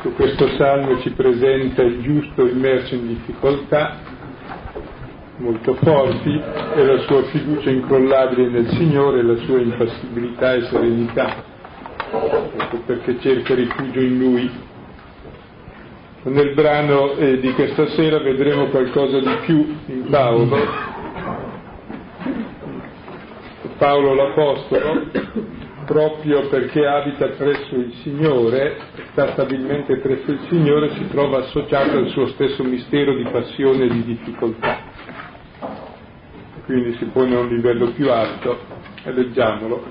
Questo salmo ci presenta il giusto immerso in difficoltà molto forti e la sua fiducia incrollabile nel Signore la sua impassibilità e serenità, ecco perché cerca rifugio in Lui. Nel brano eh, di questa sera vedremo qualcosa di più in Paolo, Paolo l'Apostolo, proprio perché abita presso il Signore, sta stabilmente presso il Signore, si trova associato al suo stesso mistero di passione e di difficoltà. Quindi si pone a un livello più alto e leggiamolo,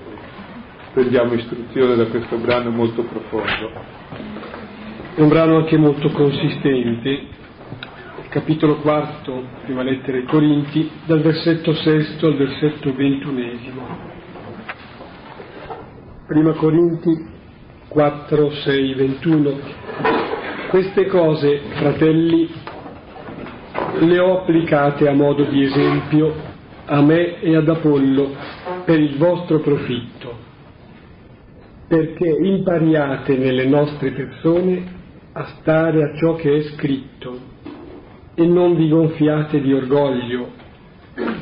prendiamo istruzione da questo brano molto profondo. È un brano anche molto consistente, capitolo quarto, prima lettera ai Corinti, dal versetto sesto al versetto ventunesimo. Prima Corinti 4, 6, 21. Queste cose, fratelli, le ho applicate a modo di esempio a me e ad Apollo per il vostro profitto, perché impariate nelle nostre persone a stare a ciò che è scritto e non vi gonfiate di orgoglio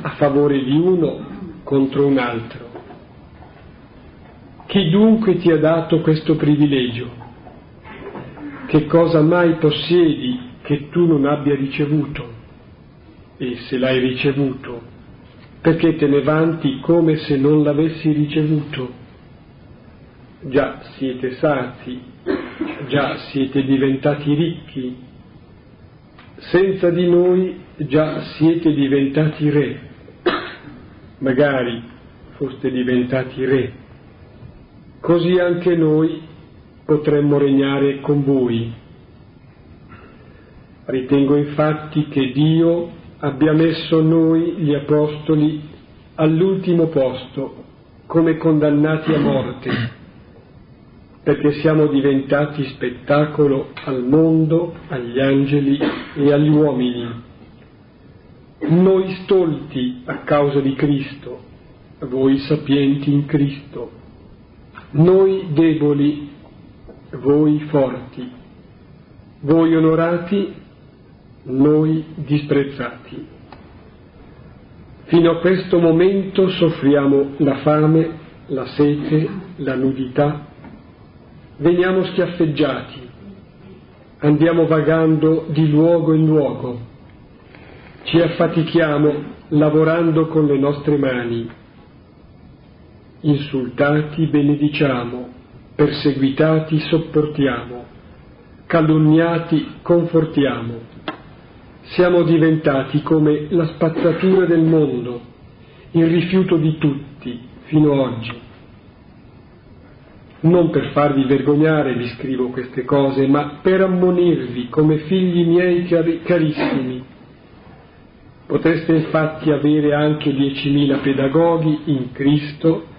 a favore di uno contro un altro. Chi dunque ti ha dato questo privilegio? Che cosa mai possiedi che tu non abbia ricevuto? E se l'hai ricevuto, perché te ne vanti come se non l'avessi ricevuto? Già siete sazi, già siete diventati ricchi, senza di noi già siete diventati re, magari foste diventati re così anche noi potremmo regnare con voi. Ritengo infatti che Dio abbia messo noi, gli Apostoli, all'ultimo posto, come condannati a morte, perché siamo diventati spettacolo al mondo, agli angeli e agli uomini. Noi stolti a causa di Cristo, voi sapienti in Cristo noi deboli, voi forti, voi onorati, noi disprezzati. Fino a questo momento soffriamo la fame, la sete, la nudità, veniamo schiaffeggiati, andiamo vagando di luogo in luogo, ci affatichiamo lavorando con le nostre mani, insultati benediciamo, perseguitati sopportiamo, calunniati confortiamo. Siamo diventati come la spazzatura del mondo, il rifiuto di tutti fino ad oggi. Non per farvi vergognare vi scrivo queste cose, ma per ammonirvi come figli miei carissimi. Potreste infatti avere anche diecimila pedagoghi in Cristo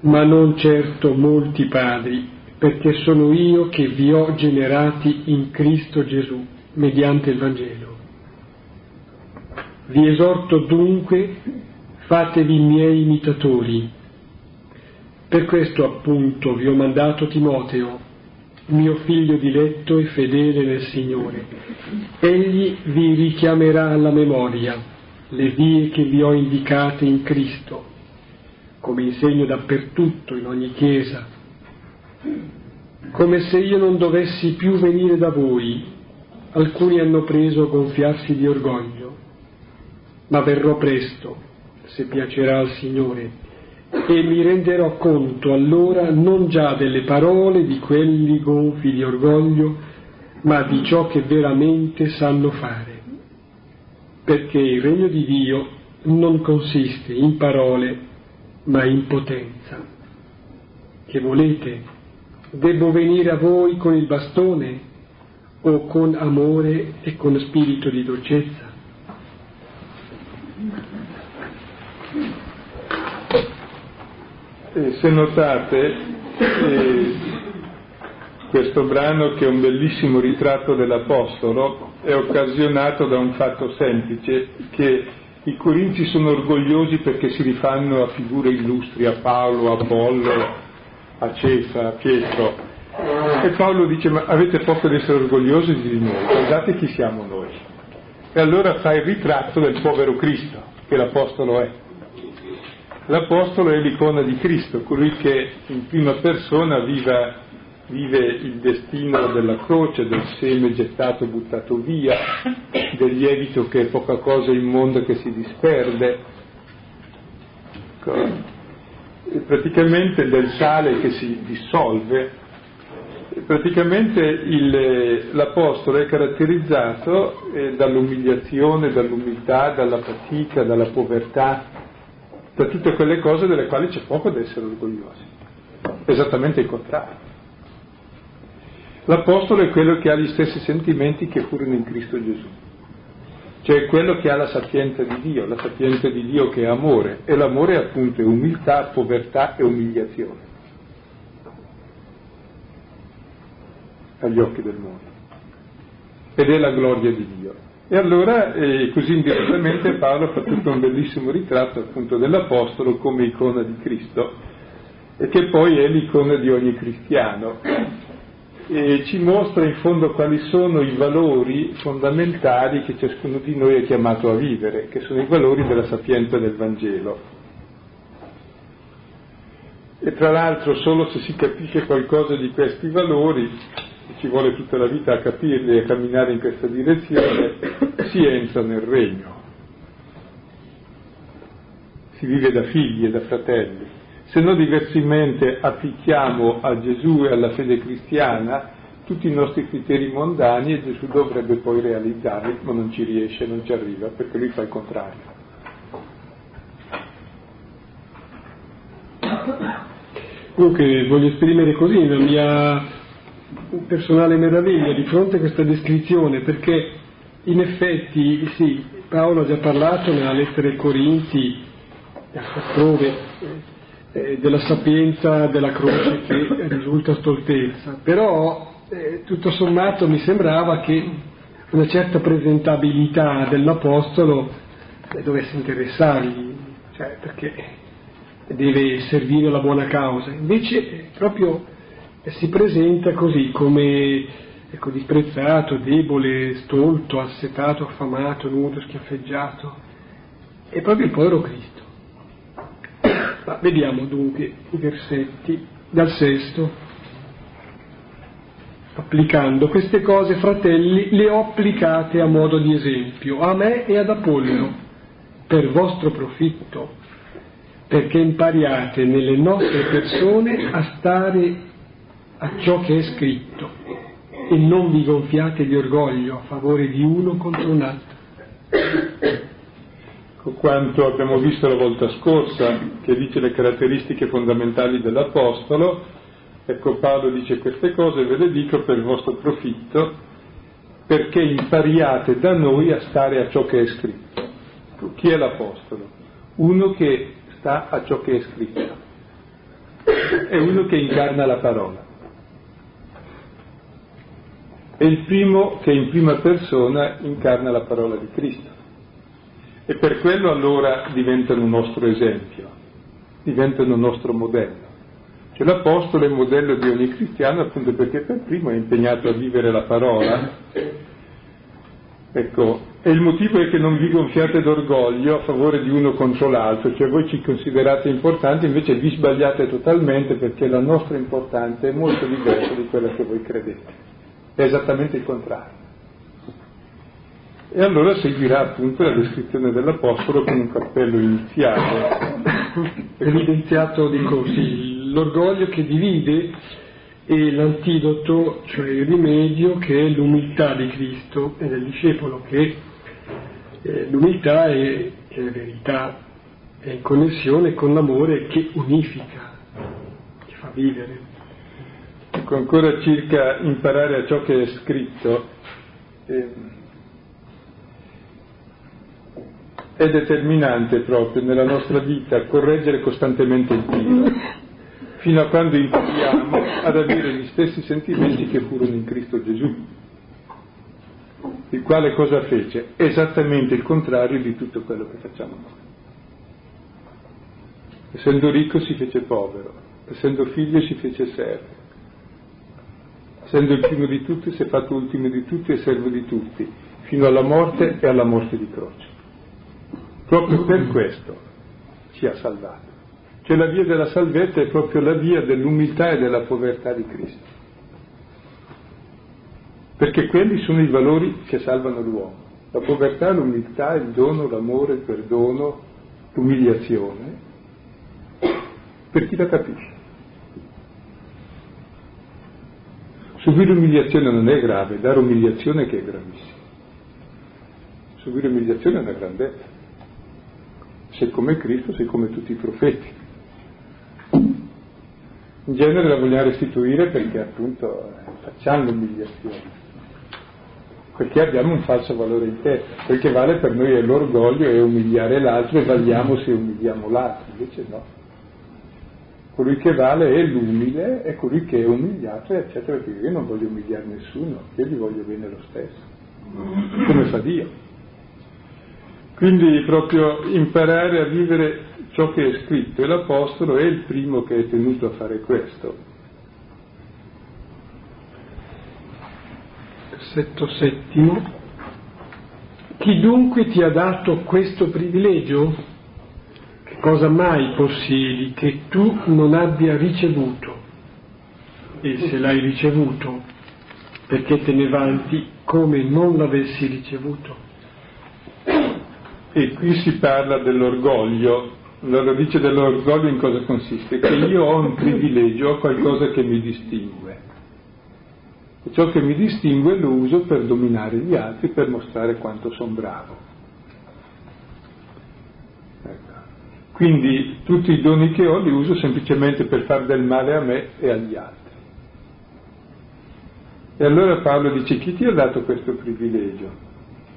ma non certo molti padri, perché sono io che vi ho generati in Cristo Gesù, mediante il Vangelo. Vi esorto dunque, fatevi miei imitatori. Per questo appunto vi ho mandato Timoteo, mio figlio diletto e fedele nel Signore. Egli vi richiamerà alla memoria le vie che vi ho indicate in Cristo come insegno dappertutto, in ogni chiesa, come se io non dovessi più venire da voi. Alcuni hanno preso gonfiarsi di orgoglio, ma verrò presto, se piacerà al Signore, e mi renderò conto allora non già delle parole di quelli gonfi di orgoglio, ma di ciò che veramente sanno fare. Perché il regno di Dio non consiste in parole ma in potenza. Che volete? Devo venire a voi con il bastone o con amore e con spirito di dolcezza? E se notate, eh, questo brano, che è un bellissimo ritratto dell'Apostolo, è occasionato da un fatto semplice, che i corinzi sono orgogliosi perché si rifanno a figure illustri, a Paolo, a Apollo, a Cesa, a Pietro, E Paolo dice, ma avete poco di essere orgogliosi di noi, guardate chi siamo noi. E allora fa il ritratto del povero Cristo, che l'Apostolo è. L'Apostolo è l'icona di Cristo, colui che in prima persona viva, vive il destino della croce, del seme gettato, buttato via, del lievito che è poca cosa in mondo che si disperde, praticamente del sale che si dissolve. Praticamente il, l'Apostolo è caratterizzato eh, dall'umiliazione, dall'umiltà, dalla fatica, dalla povertà, da tutte quelle cose delle quali c'è poco da essere orgogliosi. Esattamente il contrario. L'Apostolo è quello che ha gli stessi sentimenti che furono in Cristo Gesù, cioè quello che ha la sapienza di Dio, la sapienza di Dio che è amore, e l'amore appunto è umiltà, povertà e umiliazione agli occhi del mondo. Ed è la gloria di Dio. E allora, eh, così indirettamente, Paolo fa tutto un bellissimo ritratto appunto dell'Apostolo come icona di Cristo, e che poi è l'icona di ogni cristiano. E ci mostra in fondo quali sono i valori fondamentali che ciascuno di noi è chiamato a vivere, che sono i valori della sapienza del Vangelo. E tra l'altro solo se si capisce qualcosa di questi valori ci vuole tutta la vita a capirli e a camminare in questa direzione, si entra nel regno. Si vive da figli e da fratelli. Se no diversamente applicchiamo a Gesù e alla fede cristiana tutti i nostri criteri mondani e Gesù dovrebbe poi realizzarli, ma non ci riesce, non ci arriva, perché lui fa il contrario. Comunque voglio esprimere così la mia personale meraviglia di fronte a questa descrizione, perché in effetti, sì, Paolo ha già parlato nella lettera ai Corinti, altrove, eh, della sapienza della croce che risulta stoltezza, però eh, tutto sommato mi sembrava che una certa presentabilità dell'Apostolo eh, dovesse interessargli, cioè perché deve servire la buona causa, invece eh, proprio e si presenta così come ecco, disprezzato, debole, stolto, assetato, affamato, nudo, schiaffeggiato. È proprio il povero Cristo. Ma vediamo dunque i versetti dal sesto. Applicando queste cose, fratelli, le ho applicate a modo di esempio, a me e ad Apollo, per vostro profitto, perché impariate nelle nostre persone a stare a ciò che è scritto e non vi gonfiate di orgoglio a favore di uno contro un altro. Quanto abbiamo visto la volta scorsa, che dice le caratteristiche fondamentali dell'Apostolo, ecco Paolo dice queste cose, ve le dico per il vostro profitto, perché impariate da noi a stare a ciò che è scritto. Chi è l'Apostolo? Uno che sta a ciò che è scritto, è uno che incarna la parola è il primo che in prima persona incarna la parola di Cristo. E per quello allora diventano un nostro esempio, diventano un nostro modello. Cioè l'Apostolo è il modello di ogni cristiano appunto perché per primo è impegnato a vivere la parola. Ecco, e il motivo è che non vi gonfiate d'orgoglio a favore di uno contro l'altro, cioè voi ci considerate importanti, invece vi sbagliate totalmente perché la nostra importanza è molto diversa di quella che voi credete è esattamente il contrario. E allora seguirà appunto la descrizione dell'Apostolo con un cappello iniziale, evidenziato di così, l'orgoglio che divide e l'antidoto, cioè il rimedio che è l'umiltà di Cristo e del discepolo, che eh, l'umiltà è, è verità, è in connessione con l'amore che unifica, che fa vivere. Ecco, ancora circa imparare a ciò che è scritto, eh, è determinante proprio nella nostra vita correggere costantemente il tiro, fino a quando impariamo ad avere gli stessi sentimenti che furono in Cristo Gesù, il quale cosa fece? Esattamente il contrario di tutto quello che facciamo noi. Essendo ricco si fece povero, essendo figlio si fece servo essendo il primo di tutti, si è fatto ultimo di tutti e servo di tutti, fino alla morte e alla morte di croce. Proprio per questo ci ha salvato. Cioè la via della salvezza è proprio la via dell'umiltà e della povertà di Cristo. Perché quelli sono i valori che salvano l'uomo. La povertà, l'umiltà, il dono, l'amore, il perdono, l'umiliazione, per chi la capisce. Subire umiliazione non è grave, dare umiliazione che è gravissimo. Subire umiliazione è una grandezza. Sei come Cristo, sei come tutti i profeti. In genere la vogliamo restituire perché appunto facciamo l'umiliazione perché abbiamo un falso valore in te, quel che vale per noi è l'orgoglio e umiliare l'altro e valiamo se umiliamo l'altro, invece no. Colui che vale è l'umile e colui che è umiliato, eccetera, perché io non voglio umiliare nessuno, io gli voglio bene lo stesso, come fa Dio. Quindi proprio imparare a vivere ciò che è scritto e l'Apostolo è il primo che è tenuto a fare questo. Versetto settimo. Chi dunque ti ha dato questo privilegio? Che cosa mai possiedi che tu non abbia ricevuto? E se l'hai ricevuto, perché te ne vanti come non l'avessi ricevuto? E qui si parla dell'orgoglio. Allora dice dell'orgoglio in cosa consiste? Che io ho un privilegio, ho qualcosa che mi distingue e ciò che mi distingue lo uso per dominare gli altri, per mostrare quanto sono bravo. Ecco. Quindi tutti i doni che ho li uso semplicemente per fare del male a me e agli altri. E allora Paolo dice chi ti ha dato questo privilegio?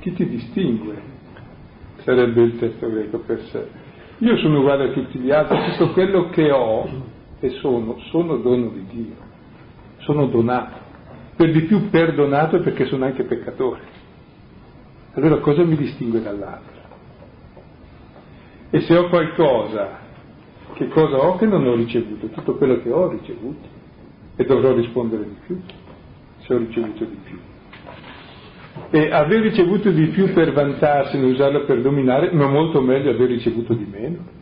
Chi ti distingue? Sarebbe il testo greco per sé. Io sono uguale a tutti gli altri, tutto quello che ho e sono, sono dono di Dio, sono donato per di più perdonato perché sono anche peccatore. Allora cosa mi distingue dall'altro? E se ho qualcosa, che cosa ho che non ho ricevuto? Tutto quello che ho ricevuto e dovrò rispondere di più se ho ricevuto di più. E aver ricevuto di più per vantarsene, usarlo per dominare, ma molto meglio aver ricevuto di meno.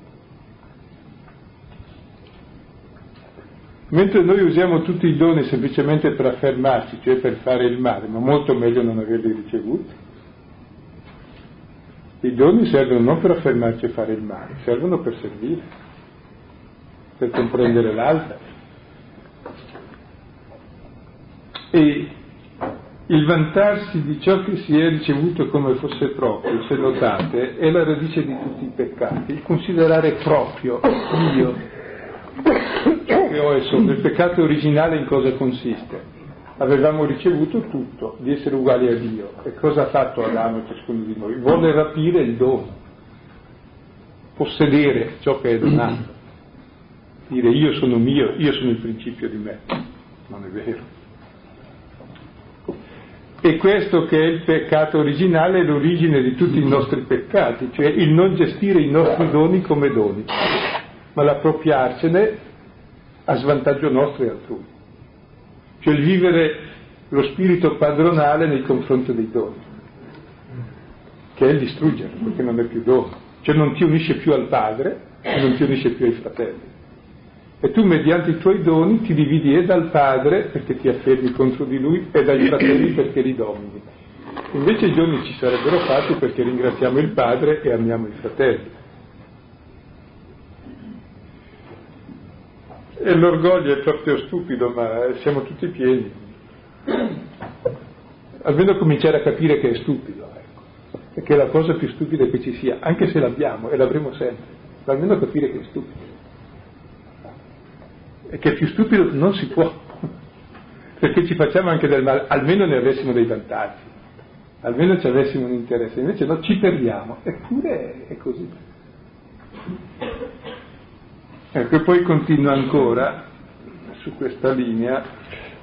Mentre noi usiamo tutti i doni semplicemente per affermarci, cioè per fare il male, ma molto meglio non averli ricevuti. I doni servono non per affermarci e fare il male, servono per servire, per comprendere l'altro. E il vantarsi di ciò che si è ricevuto come fosse proprio, se notate, è la radice di tutti i peccati. Il considerare proprio io che ho e sono. Il peccato originale in cosa consiste? Avevamo ricevuto tutto, di essere uguali a Dio. E cosa ha fatto Adamo ciascuno di noi? Vuole rapire il dono, possedere ciò che è donato, dire io sono mio, io sono il principio di me. Non è vero. E questo che è il peccato originale è l'origine di tutti i nostri peccati, cioè il non gestire i nostri doni come doni, ma l'appropriarcene a svantaggio nostro e altrui. Cioè il vivere lo spirito padronale nei confronti dei doni, che è il distruggerlo, perché non è più dono. Cioè non ti unisce più al padre e non ti unisce più ai fratelli. E tu mediante i tuoi doni ti dividi e dal padre perché ti affermi contro di lui e dai fratelli perché li domini. Invece i doni ci sarebbero fatti perché ringraziamo il padre e amiamo i fratelli. E l'orgoglio è proprio stupido, ma siamo tutti pieni. Almeno cominciare a capire che è stupido, ecco. E che è la cosa più stupida che ci sia, anche se l'abbiamo e l'avremo sempre, ma almeno capire che è stupido. E che più stupido non si può, perché ci facciamo anche del male, almeno ne avessimo dei vantaggi, almeno ci avessimo un interesse, invece no, ci perdiamo, eppure è così. Ecco, e poi continua ancora su questa linea.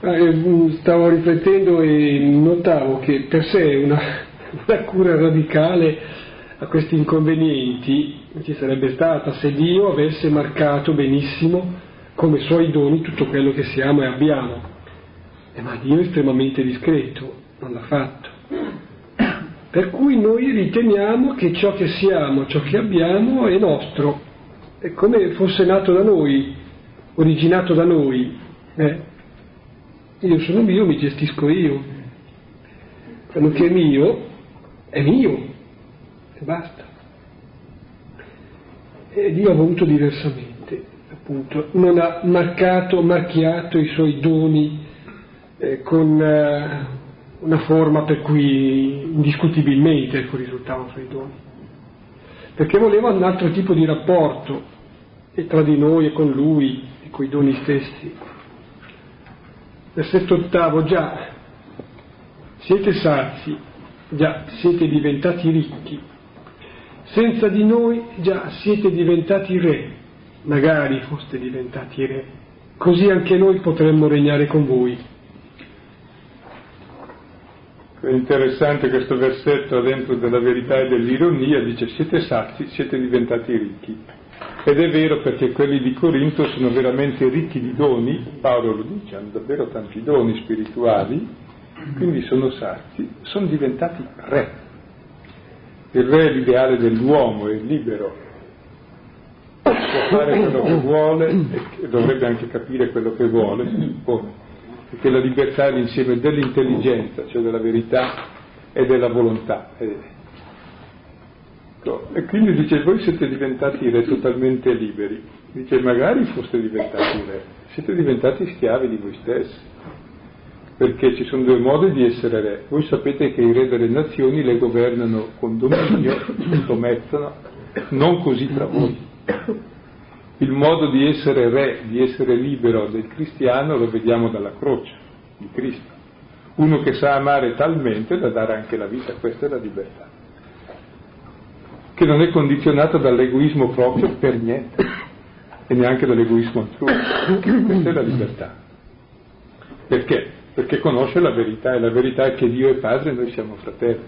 Eh, stavo riflettendo e notavo che per sé una, una cura radicale a questi inconvenienti ci sarebbe stata se Dio avesse marcato benissimo come suoi doni tutto quello che siamo e abbiamo. Eh, ma Dio è estremamente discreto, non l'ha fatto. Per cui noi riteniamo che ciò che siamo, ciò che abbiamo è nostro, è come fosse nato da noi, originato da noi. Eh? Io sono mio, mi gestisco io. Quello che è mio è mio e basta. E Dio ha voluto diversamente, appunto, non ha marcato, marchiato i suoi doni eh, con eh, una forma per cui indiscutibilmente ecco, risultavano suoi doni, perché voleva un altro tipo di rapporto tra di noi e con lui e con i doni stessi. Versetto ottavo, già siete sazi, già siete diventati ricchi, senza di noi già siete diventati re, magari foste diventati re, così anche noi potremmo regnare con voi. È interessante questo versetto dentro della verità e dell'ironia, dice siete sazi, siete diventati ricchi. Ed è vero perché quelli di Corinto sono veramente ricchi di doni, Paolo lo dice, hanno davvero tanti doni spirituali, quindi sono sazi, sono diventati re. Il re è l'ideale dell'uomo, è libero, può fare quello che vuole e dovrebbe anche capire quello che vuole, si suppone, perché la libertà è l'insieme dell'intelligenza, cioè della verità e della volontà. E quindi dice, voi siete diventati re totalmente liberi. Dice, magari foste diventati re, siete diventati schiavi di voi stessi. Perché ci sono due modi di essere re. Voi sapete che i re delle nazioni le governano con dominio, sottomettono, non così tra voi. Il modo di essere re, di essere libero del cristiano lo vediamo dalla croce di Cristo. Uno che sa amare talmente da dare anche la vita, questa è la libertà che non è condizionato dall'egoismo proprio per niente e neanche dall'egoismo altrui. Questa è la libertà. Perché? Perché conosce la verità e la verità è che Dio è padre e noi siamo fratelli.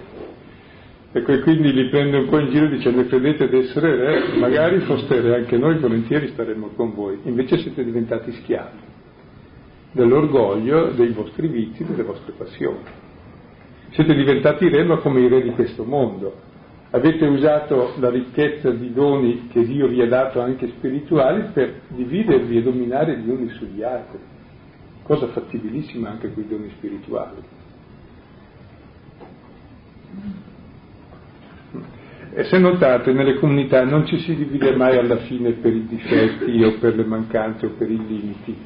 Ecco, e quindi li prende un po' in giro dicendo credete ad essere re, magari foste re anche noi volentieri staremmo con voi, invece siete diventati schiavi dell'orgoglio, dei vostri vizi, delle vostre passioni. Siete diventati re ma come i re di questo mondo, avete usato la ricchezza di doni che Dio vi ha dato anche spirituali per dividervi e dominare gli uni sugli altri, cosa fattibilissima anche con i doni spirituali. E se notate nelle comunità non ci si divide mai alla fine per i difetti o per le mancanze o per i limiti,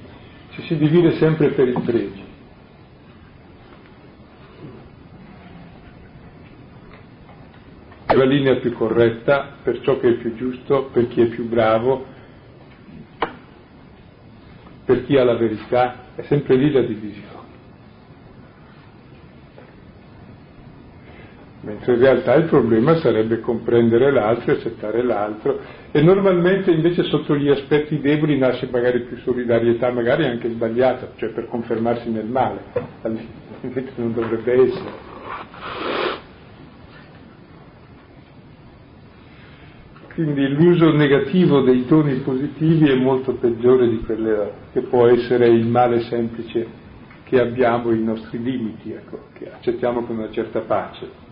ci si divide sempre per i pregi. è la linea più corretta per ciò che è più giusto, per chi è più bravo, per chi ha la verità, è sempre lì la divisione. Mentre in realtà il problema sarebbe comprendere l'altro e accettare l'altro e normalmente invece sotto gli aspetti deboli nasce magari più solidarietà, magari anche sbagliata, cioè per confermarsi nel male, invece non dovrebbe essere. Quindi l'uso negativo dei toni positivi è molto peggiore di quello che può essere il male semplice che abbiamo i nostri limiti, ecco, che accettiamo con una certa pace.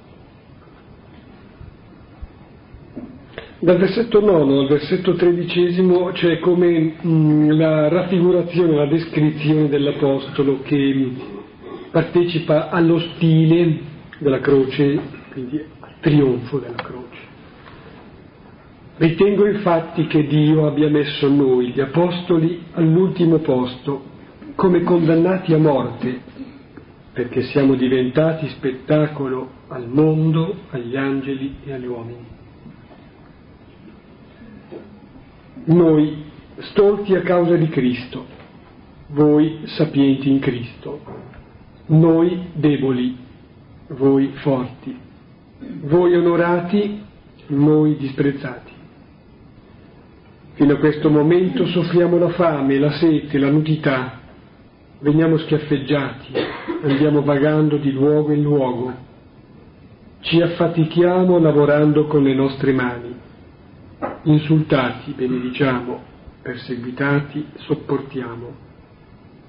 Dal versetto nono al versetto tredicesimo c'è come mh, la raffigurazione, la descrizione dell'Apostolo che partecipa allo stile della croce, quindi al trionfo della croce. Ritengo infatti che Dio abbia messo noi, gli apostoli, all'ultimo posto, come condannati a morte, perché siamo diventati spettacolo al mondo, agli angeli e agli uomini. Noi, stolti a causa di Cristo, voi sapienti in Cristo, noi deboli, voi forti, voi onorati, noi disprezzati. Fino a questo momento soffriamo la fame, la sete, la nudità, veniamo schiaffeggiati, andiamo vagando di luogo in luogo, ci affatichiamo lavorando con le nostre mani, insultati benediciamo, perseguitati sopportiamo,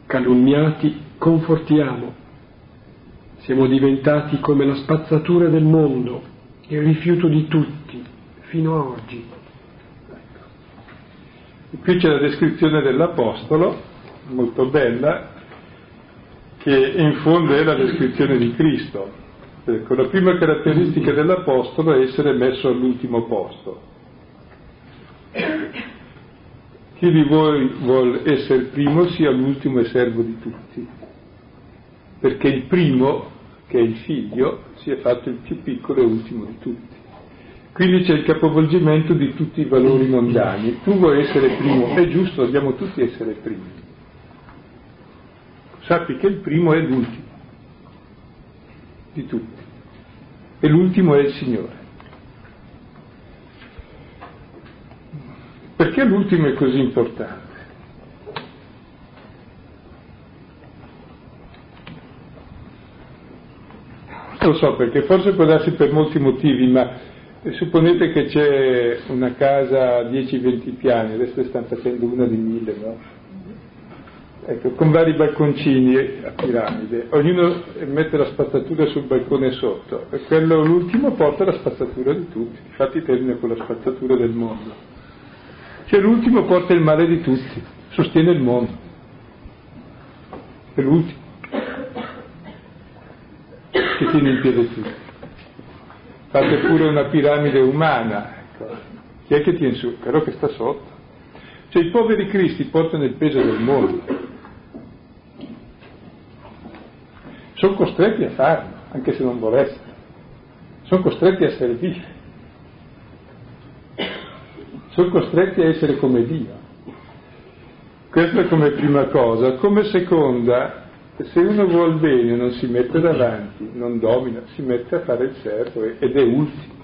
calunniati, confortiamo. Siamo diventati come la spazzatura del mondo, il rifiuto di tutti, fino a oggi. E qui c'è la descrizione dell'Apostolo, molto bella, che in fondo è la descrizione di Cristo. Ecco, la prima caratteristica dell'Apostolo è essere messo all'ultimo posto. Chi di voi vuole essere primo sia l'ultimo e servo di tutti, perché il primo, che è il figlio, si è fatto il più piccolo e ultimo di tutti. Quindi c'è il capovolgimento di tutti i valori mondani. Tu vuoi essere primo, è giusto, dobbiamo tutti essere primi. Sappi che il primo è l'ultimo di tutti e l'ultimo è il Signore. Perché l'ultimo è così importante? Lo so perché forse può darsi per molti motivi, ma supponete che c'è una casa a 10-20 piani, adesso stanno facendo una di mille, no? Ecco, con vari balconcini a piramide, ognuno mette la spazzatura sul balcone sotto e quello l'ultimo porta la spazzatura di tutti, infatti termina con la spazzatura del mondo. Cioè l'ultimo porta il male di tutti, sostiene il mondo. È l'ultimo che tiene in piedi tutti. Fate pure una piramide umana, ecco. chi è che tiene su? Quello che sta sotto. Cioè i poveri cristi portano il peso del mondo. Sono costretti a farlo, anche se non volessero. Sono costretti a servire sono costretti a essere come Dio. Questa come prima cosa. Come seconda, se uno vuol bene non si mette davanti, non domina, si mette a fare il servo ed è ultimo.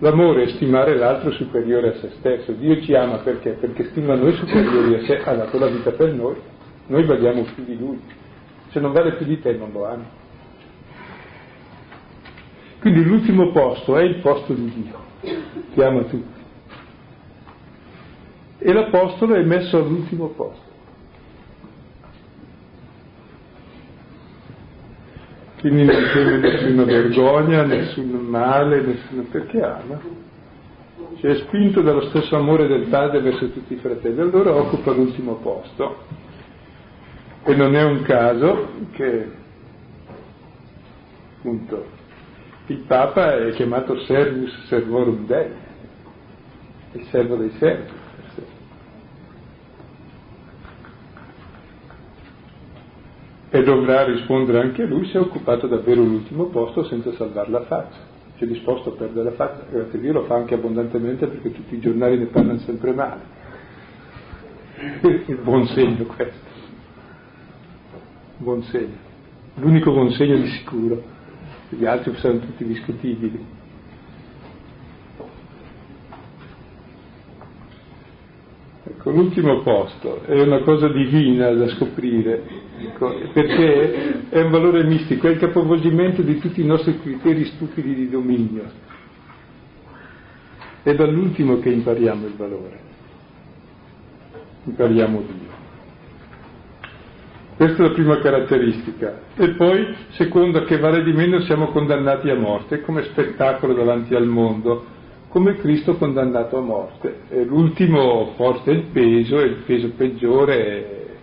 L'amore è stimare l'altro superiore a se stesso. Dio ci ama perché? Perché stima noi superiori a sé, ha dato la vita per noi, noi valiamo più di lui. Se non vale più di te non lo ami. Quindi l'ultimo posto è il posto di Dio, che ama tutti. E l'Apostolo è messo all'ultimo posto. Quindi non teme nessuna vergogna, nessun male, nessuno, perché ama. Cioè è spinto dallo stesso amore del padre verso tutti i fratelli, allora occupa l'ultimo posto. E non è un caso che, appunto, il Papa è chiamato servus servorum Dei, il servo dei servi. E dovrà rispondere anche lui se ha occupato davvero l'ultimo posto senza salvare la faccia. C'è disposto a perdere la faccia, grazie a Dio lo fa anche abbondantemente perché tutti i giornali ne parlano sempre male. Buon segno questo. Buon segno. L'unico buon segno di sicuro gli altri sono tutti discutibili. Ecco, l'ultimo posto è una cosa divina da scoprire, ecco, perché è un valore mistico, è il capovolgimento di tutti i nostri criteri stupidi di dominio. È dall'ultimo che impariamo il valore, impariamo Dio. Questa è la prima caratteristica. E poi, seconda, che vale di meno siamo condannati a morte come spettacolo davanti al mondo, come Cristo condannato a morte. E l'ultimo porta il peso e il peso peggiore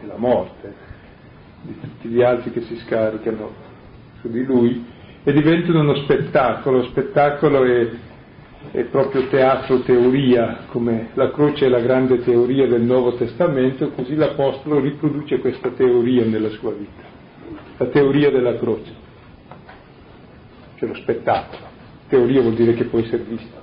è la morte di tutti gli altri che si scaricano su di lui e diventano uno spettacolo. Lo spettacolo è è proprio teatro teoria, come la croce è la grande teoria del Nuovo Testamento, così l'Apostolo riproduce questa teoria nella sua vita, la teoria della croce, cioè lo spettacolo. Teoria vuol dire che può essere vista.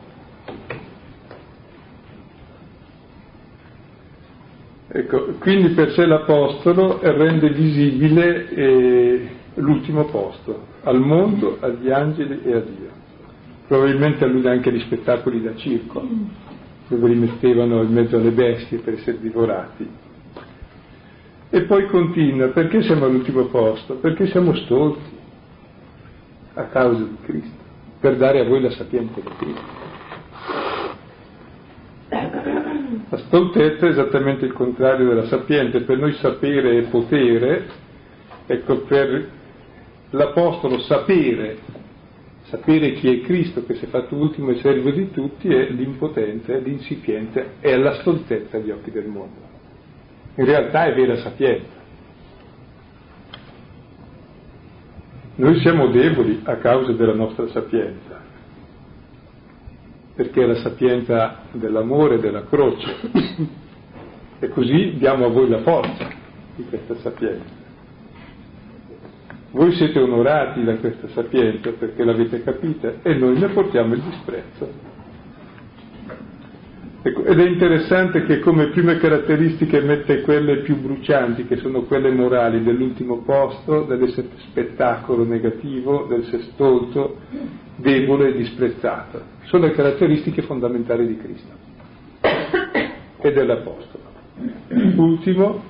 Ecco, quindi per sé l'Apostolo rende visibile eh, l'ultimo posto, al mondo, agli angeli e a Dio probabilmente allude anche agli spettacoli da circo, dove li mettevano in mezzo alle bestie per essere divorati. E poi continua, perché siamo all'ultimo posto? Perché siamo stolti a causa di Cristo, per dare a voi la sapienza di Cristo. La stoltezza è esattamente il contrario della sapienza, per noi sapere è potere, ecco per l'Apostolo sapere, sapere chi è Cristo che si è fatto ultimo e servo di tutti è l'impotenza, è l'insipienza, è la stoltezza agli occhi del mondo. In realtà è vera sapienza. Noi siamo deboli a causa della nostra sapienza, perché è la sapienza dell'amore e della croce. E così diamo a voi la forza di questa sapienza. Voi siete onorati da questa sapienza perché l'avete capita e noi ne portiamo il disprezzo. Ecco, ed è interessante che come prime caratteristiche mette quelle più brucianti, che sono quelle morali dell'ultimo posto, dell'essere spettacolo negativo, del essere stolto, debole e disprezzato. Sono le caratteristiche fondamentali di Cristo e dell'Apostolo. Ultimo,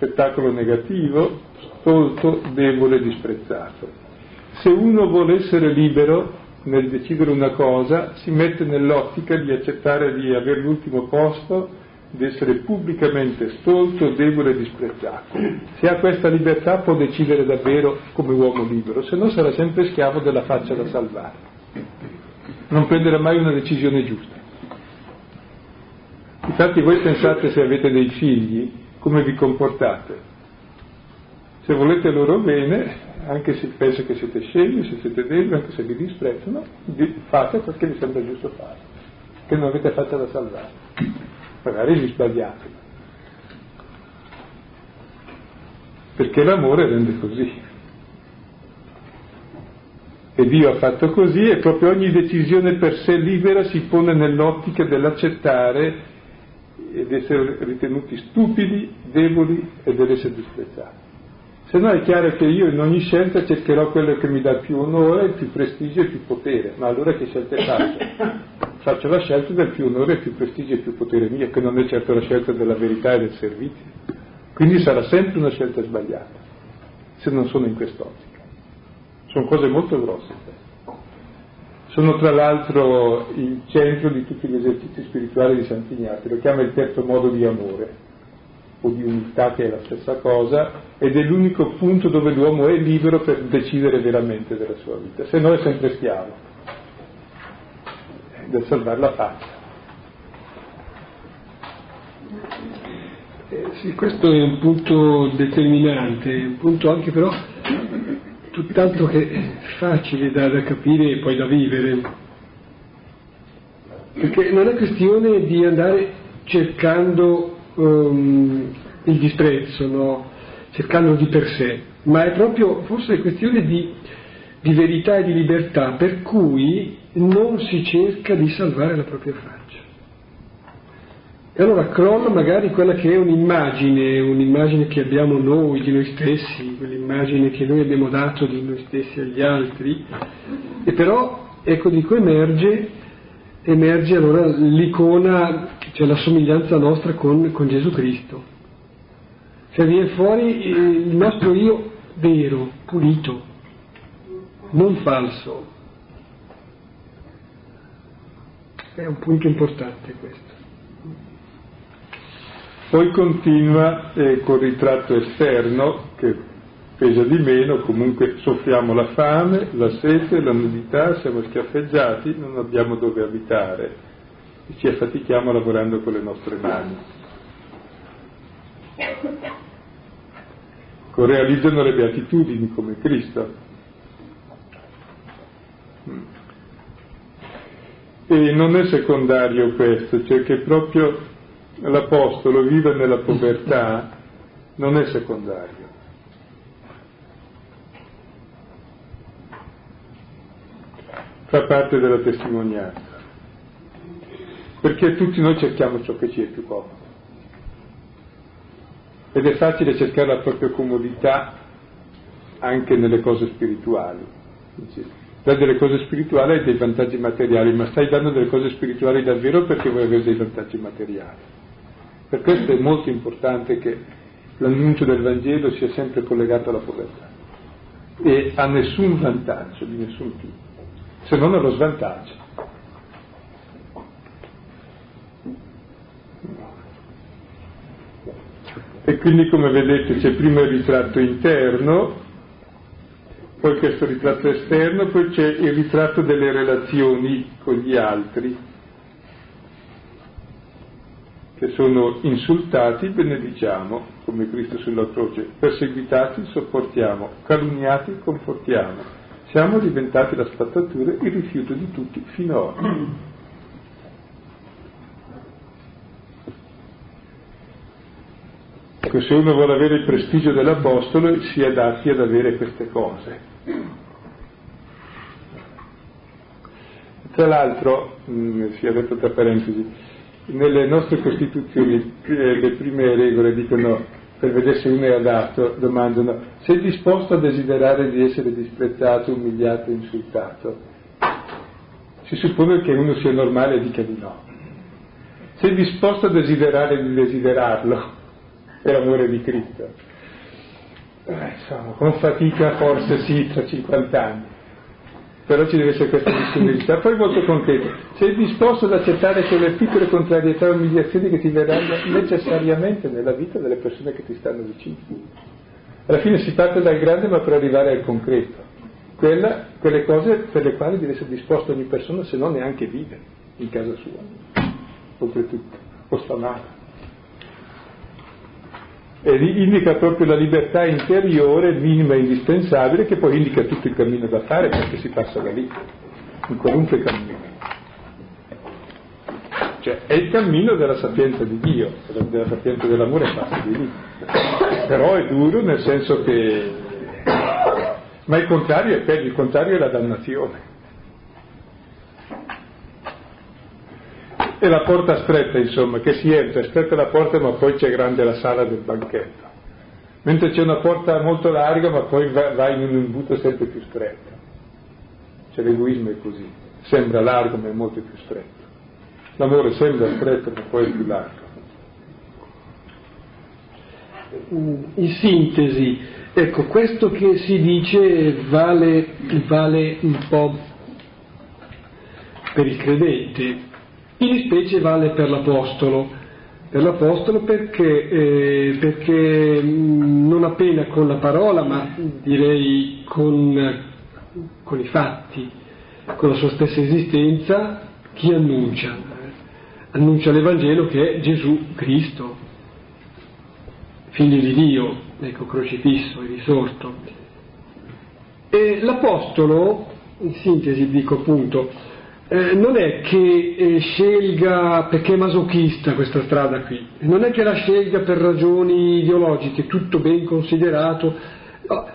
spettacolo negativo, stolto, debole disprezzato. Se uno vuole essere libero, nel decidere una cosa si mette nell'ottica di accettare di avere l'ultimo posto, di essere pubblicamente stolto, debole e disprezzato. Se ha questa libertà può decidere davvero come uomo libero, se no sarà sempre schiavo della faccia da salvare. Non prenderà mai una decisione giusta. Infatti voi pensate se avete dei figli come vi comportate. Se volete loro bene, anche se pensa che siete scemi, se siete deboli, anche se vi disprezzano, fate perché vi sembra giusto fare, che non avete fatto da salvare. Magari vi sbagliate. Perché l'amore rende così. E Dio ha fatto così e proprio ogni decisione per sé libera si pone nell'ottica dell'accettare ed essere ritenuti stupidi, deboli e dell'essere disprezzati. Se no è chiaro che io in ogni scelta cercherò quello che mi dà più onore, più prestigio e più potere, ma allora che scelte faccio? Faccio la scelta del più onore, più prestigio e più potere mio, che non è certo la scelta della verità e del servizio. Quindi sarà sempre una scelta sbagliata, se non sono in quest'ottica. Sono cose molto grosse. Sono tra l'altro il centro di tutti gli esercizi spirituali di Sant'Ignazio, lo chiama il terzo modo di amore o di umiltà che è la stessa cosa ed è l'unico punto dove l'uomo è libero per decidere veramente della sua vita, se no è sempre schiavo del salvare la faccia. Eh, sì, questo è un punto determinante, un punto anche però tutt'altro che facile da, da capire e poi da vivere, perché non è questione di andare cercando um, il disprezzo, no? cercando di per sé, ma è proprio forse questione di, di verità e di libertà per cui non si cerca di salvare la propria faccia. E allora crolla magari quella che è un'immagine, un'immagine che abbiamo noi di noi stessi, quell'immagine che noi abbiamo dato di noi stessi agli altri, e però ecco di cui emerge, emerge allora l'icona cioè la somiglianza nostra con, con Gesù Cristo. Cioè viene fuori il nostro io vero, pulito, non falso. È un punto importante questo. Poi continua eh, col ritratto esterno che pesa di meno, comunque soffriamo la fame, la sete, la nudità, siamo schiaffeggiati, non abbiamo dove abitare e ci affatichiamo lavorando con le nostre mani. Realizzano le beatitudini come Cristo. E non è secondario questo, cioè che proprio l'Apostolo vive nella povertà, non è secondario. Fa parte della testimonianza perché tutti noi cerchiamo ciò che ci è più comodo. Ed è facile cercare la propria comodità anche nelle cose spirituali. Dai delle cose spirituali hai dei vantaggi materiali, ma stai dando delle cose spirituali davvero perché vuoi avere dei vantaggi materiali. Per questo è molto importante che l'annuncio del Vangelo sia sempre collegato alla povertà e a nessun vantaggio di nessun tipo, se non allo svantaggio. E quindi come vedete c'è prima il ritratto interno, poi questo ritratto esterno, poi c'è il ritratto delle relazioni con gli altri che sono insultati, benediciamo, come Cristo sulla croce, perseguitati, sopportiamo, calunniati, confortiamo. Siamo diventati la spazzatura, il rifiuto di tutti fino a oggi. Ecco, se uno vuole avere il prestigio dell'Apostolo si adatti ad avere queste cose. Tra l'altro, mh, mm, si è detto tra parentesi, nelle nostre Costituzioni eh, le prime regole dicono, per vedere se uno è adatto, domandano, sei disposto a desiderare di essere disprezzato, umiliato, insultato? Si suppone che uno sia normale e dica di no. Sei disposto a desiderare di desiderarlo? è l'amore di Cristo. Eh, insomma, con fatica forse sì, tra 50 anni, però ci deve essere questa disponibilità. Poi molto concreto, sei disposto ad accettare quelle piccole contrarietà e umiliazioni che ti verranno necessariamente nella vita delle persone che ti stanno vicino. Alla fine si parte dal grande ma per arrivare al concreto. Quella, quelle cose per le quali deve essere disposto ogni persona se non neanche vive in casa sua, oltretutto, o sta male e indica proprio la libertà interiore minima e indispensabile che poi indica tutto il cammino da fare perché si passa da lì, in qualunque cammino. Cioè è il cammino della sapienza di Dio, della sapienza dell'amore passa di lì. Però è duro nel senso che... Ma il contrario è peggio, il contrario è la dannazione. E la porta stretta, insomma, che si entra, è stretta la porta ma poi c'è grande la sala del banchetto. Mentre c'è una porta molto larga ma poi va, va in un imbuto sempre più stretto. Cioè l'egoismo è così, sembra largo ma è molto più stretto. L'amore sembra stretto ma poi è più largo. In sintesi, ecco, questo che si dice vale, vale un po' per il credente, in specie vale per l'Apostolo, per l'Apostolo perché, eh, perché mm, non appena con la parola, ma direi con, con i fatti, con la sua stessa esistenza, chi annuncia? Annuncia l'Evangelo che è Gesù Cristo, figlio di Dio, ecco, crocifisso e risorto. E l'Apostolo, in sintesi dico appunto, eh, non è che eh, scelga perché è masochista questa strada qui, non è che la scelga per ragioni ideologiche, tutto ben considerato, no,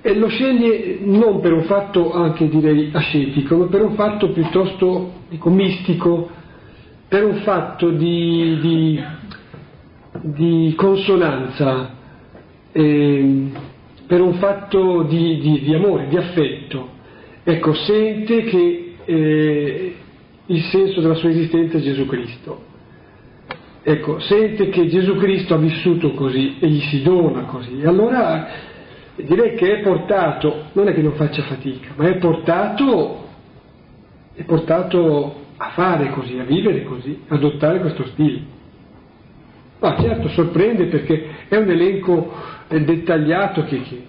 e lo sceglie non per un fatto anche direi ascetico, ma per un fatto piuttosto dico, mistico, per un fatto di, di, di consonanza, eh, per un fatto di, di, di amore, di affetto. Ecco, sente che eh, il senso della sua esistenza è Gesù Cristo. Ecco, sente che Gesù Cristo ha vissuto così e gli si dona così. Allora direi che è portato, non è che non faccia fatica, ma è portato, è portato a fare così, a vivere così, ad adottare questo stile. Ma certo, sorprende perché è un elenco eh, dettagliato che, che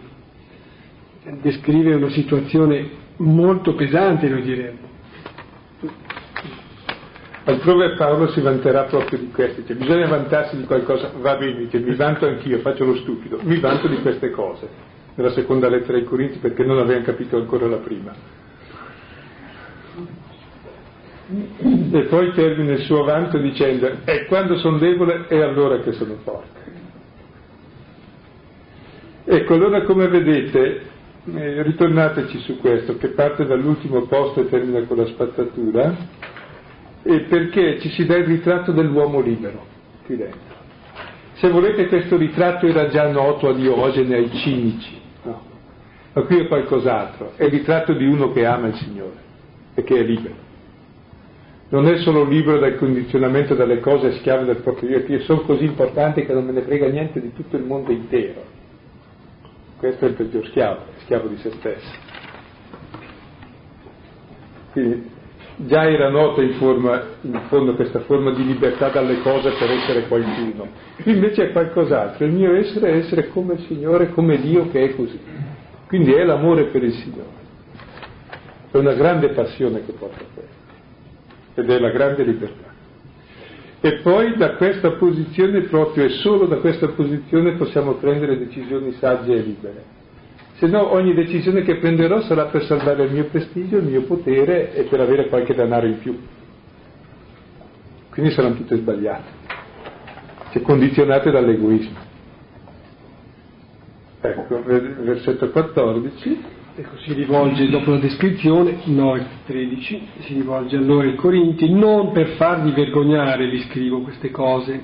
descrive una situazione molto pesante, noi diremmo. Altrove Paolo si vanterà proprio di questo, cioè bisogna vantarsi di qualcosa, va bene, dice, mi vanto anch'io, faccio lo stupido, mi vanto di queste cose, nella seconda lettera ai Corinti perché non avevano capito ancora la prima. E poi termina il suo vanto dicendo, e quando sono debole è allora che sono forte. Ecco, allora come vedete, eh, ritornateci su questo, che parte dall'ultimo posto e termina con la spazzatura, eh, perché ci si dà il ritratto dell'uomo libero qui dentro. Se volete questo ritratto era già noto a Diogene, ai cinici, no? ma qui è qualcos'altro, è il ritratto di uno che ama il Signore e che è libero. Non è solo libero dal condizionamento dalle cose schiave del proprio io, che sono così importanti che non me ne frega niente di tutto il mondo intero questo è il peggior schiavo, schiavo di se stesso. Quindi già era nota in, forma, in fondo questa forma di libertà dalle cose per essere qualcuno. Qui invece è qualcos'altro, il mio essere è essere come il Signore, come Dio che è così. Quindi è l'amore per il Signore. È una grande passione che porta a questo. Ed è la grande libertà. E poi da questa posizione, proprio e solo da questa posizione, possiamo prendere decisioni sagge e libere. Se no ogni decisione che prenderò sarà per salvare il mio prestigio, il mio potere e per avere qualche denaro in più. Quindi saranno tutte sbagliate, cioè condizionate dall'egoismo. Ecco, versetto 14. Ecco, si rivolge dopo la descrizione, 9.13, si rivolge a noi ai Corinti, non per farvi vergognare vi scrivo queste cose,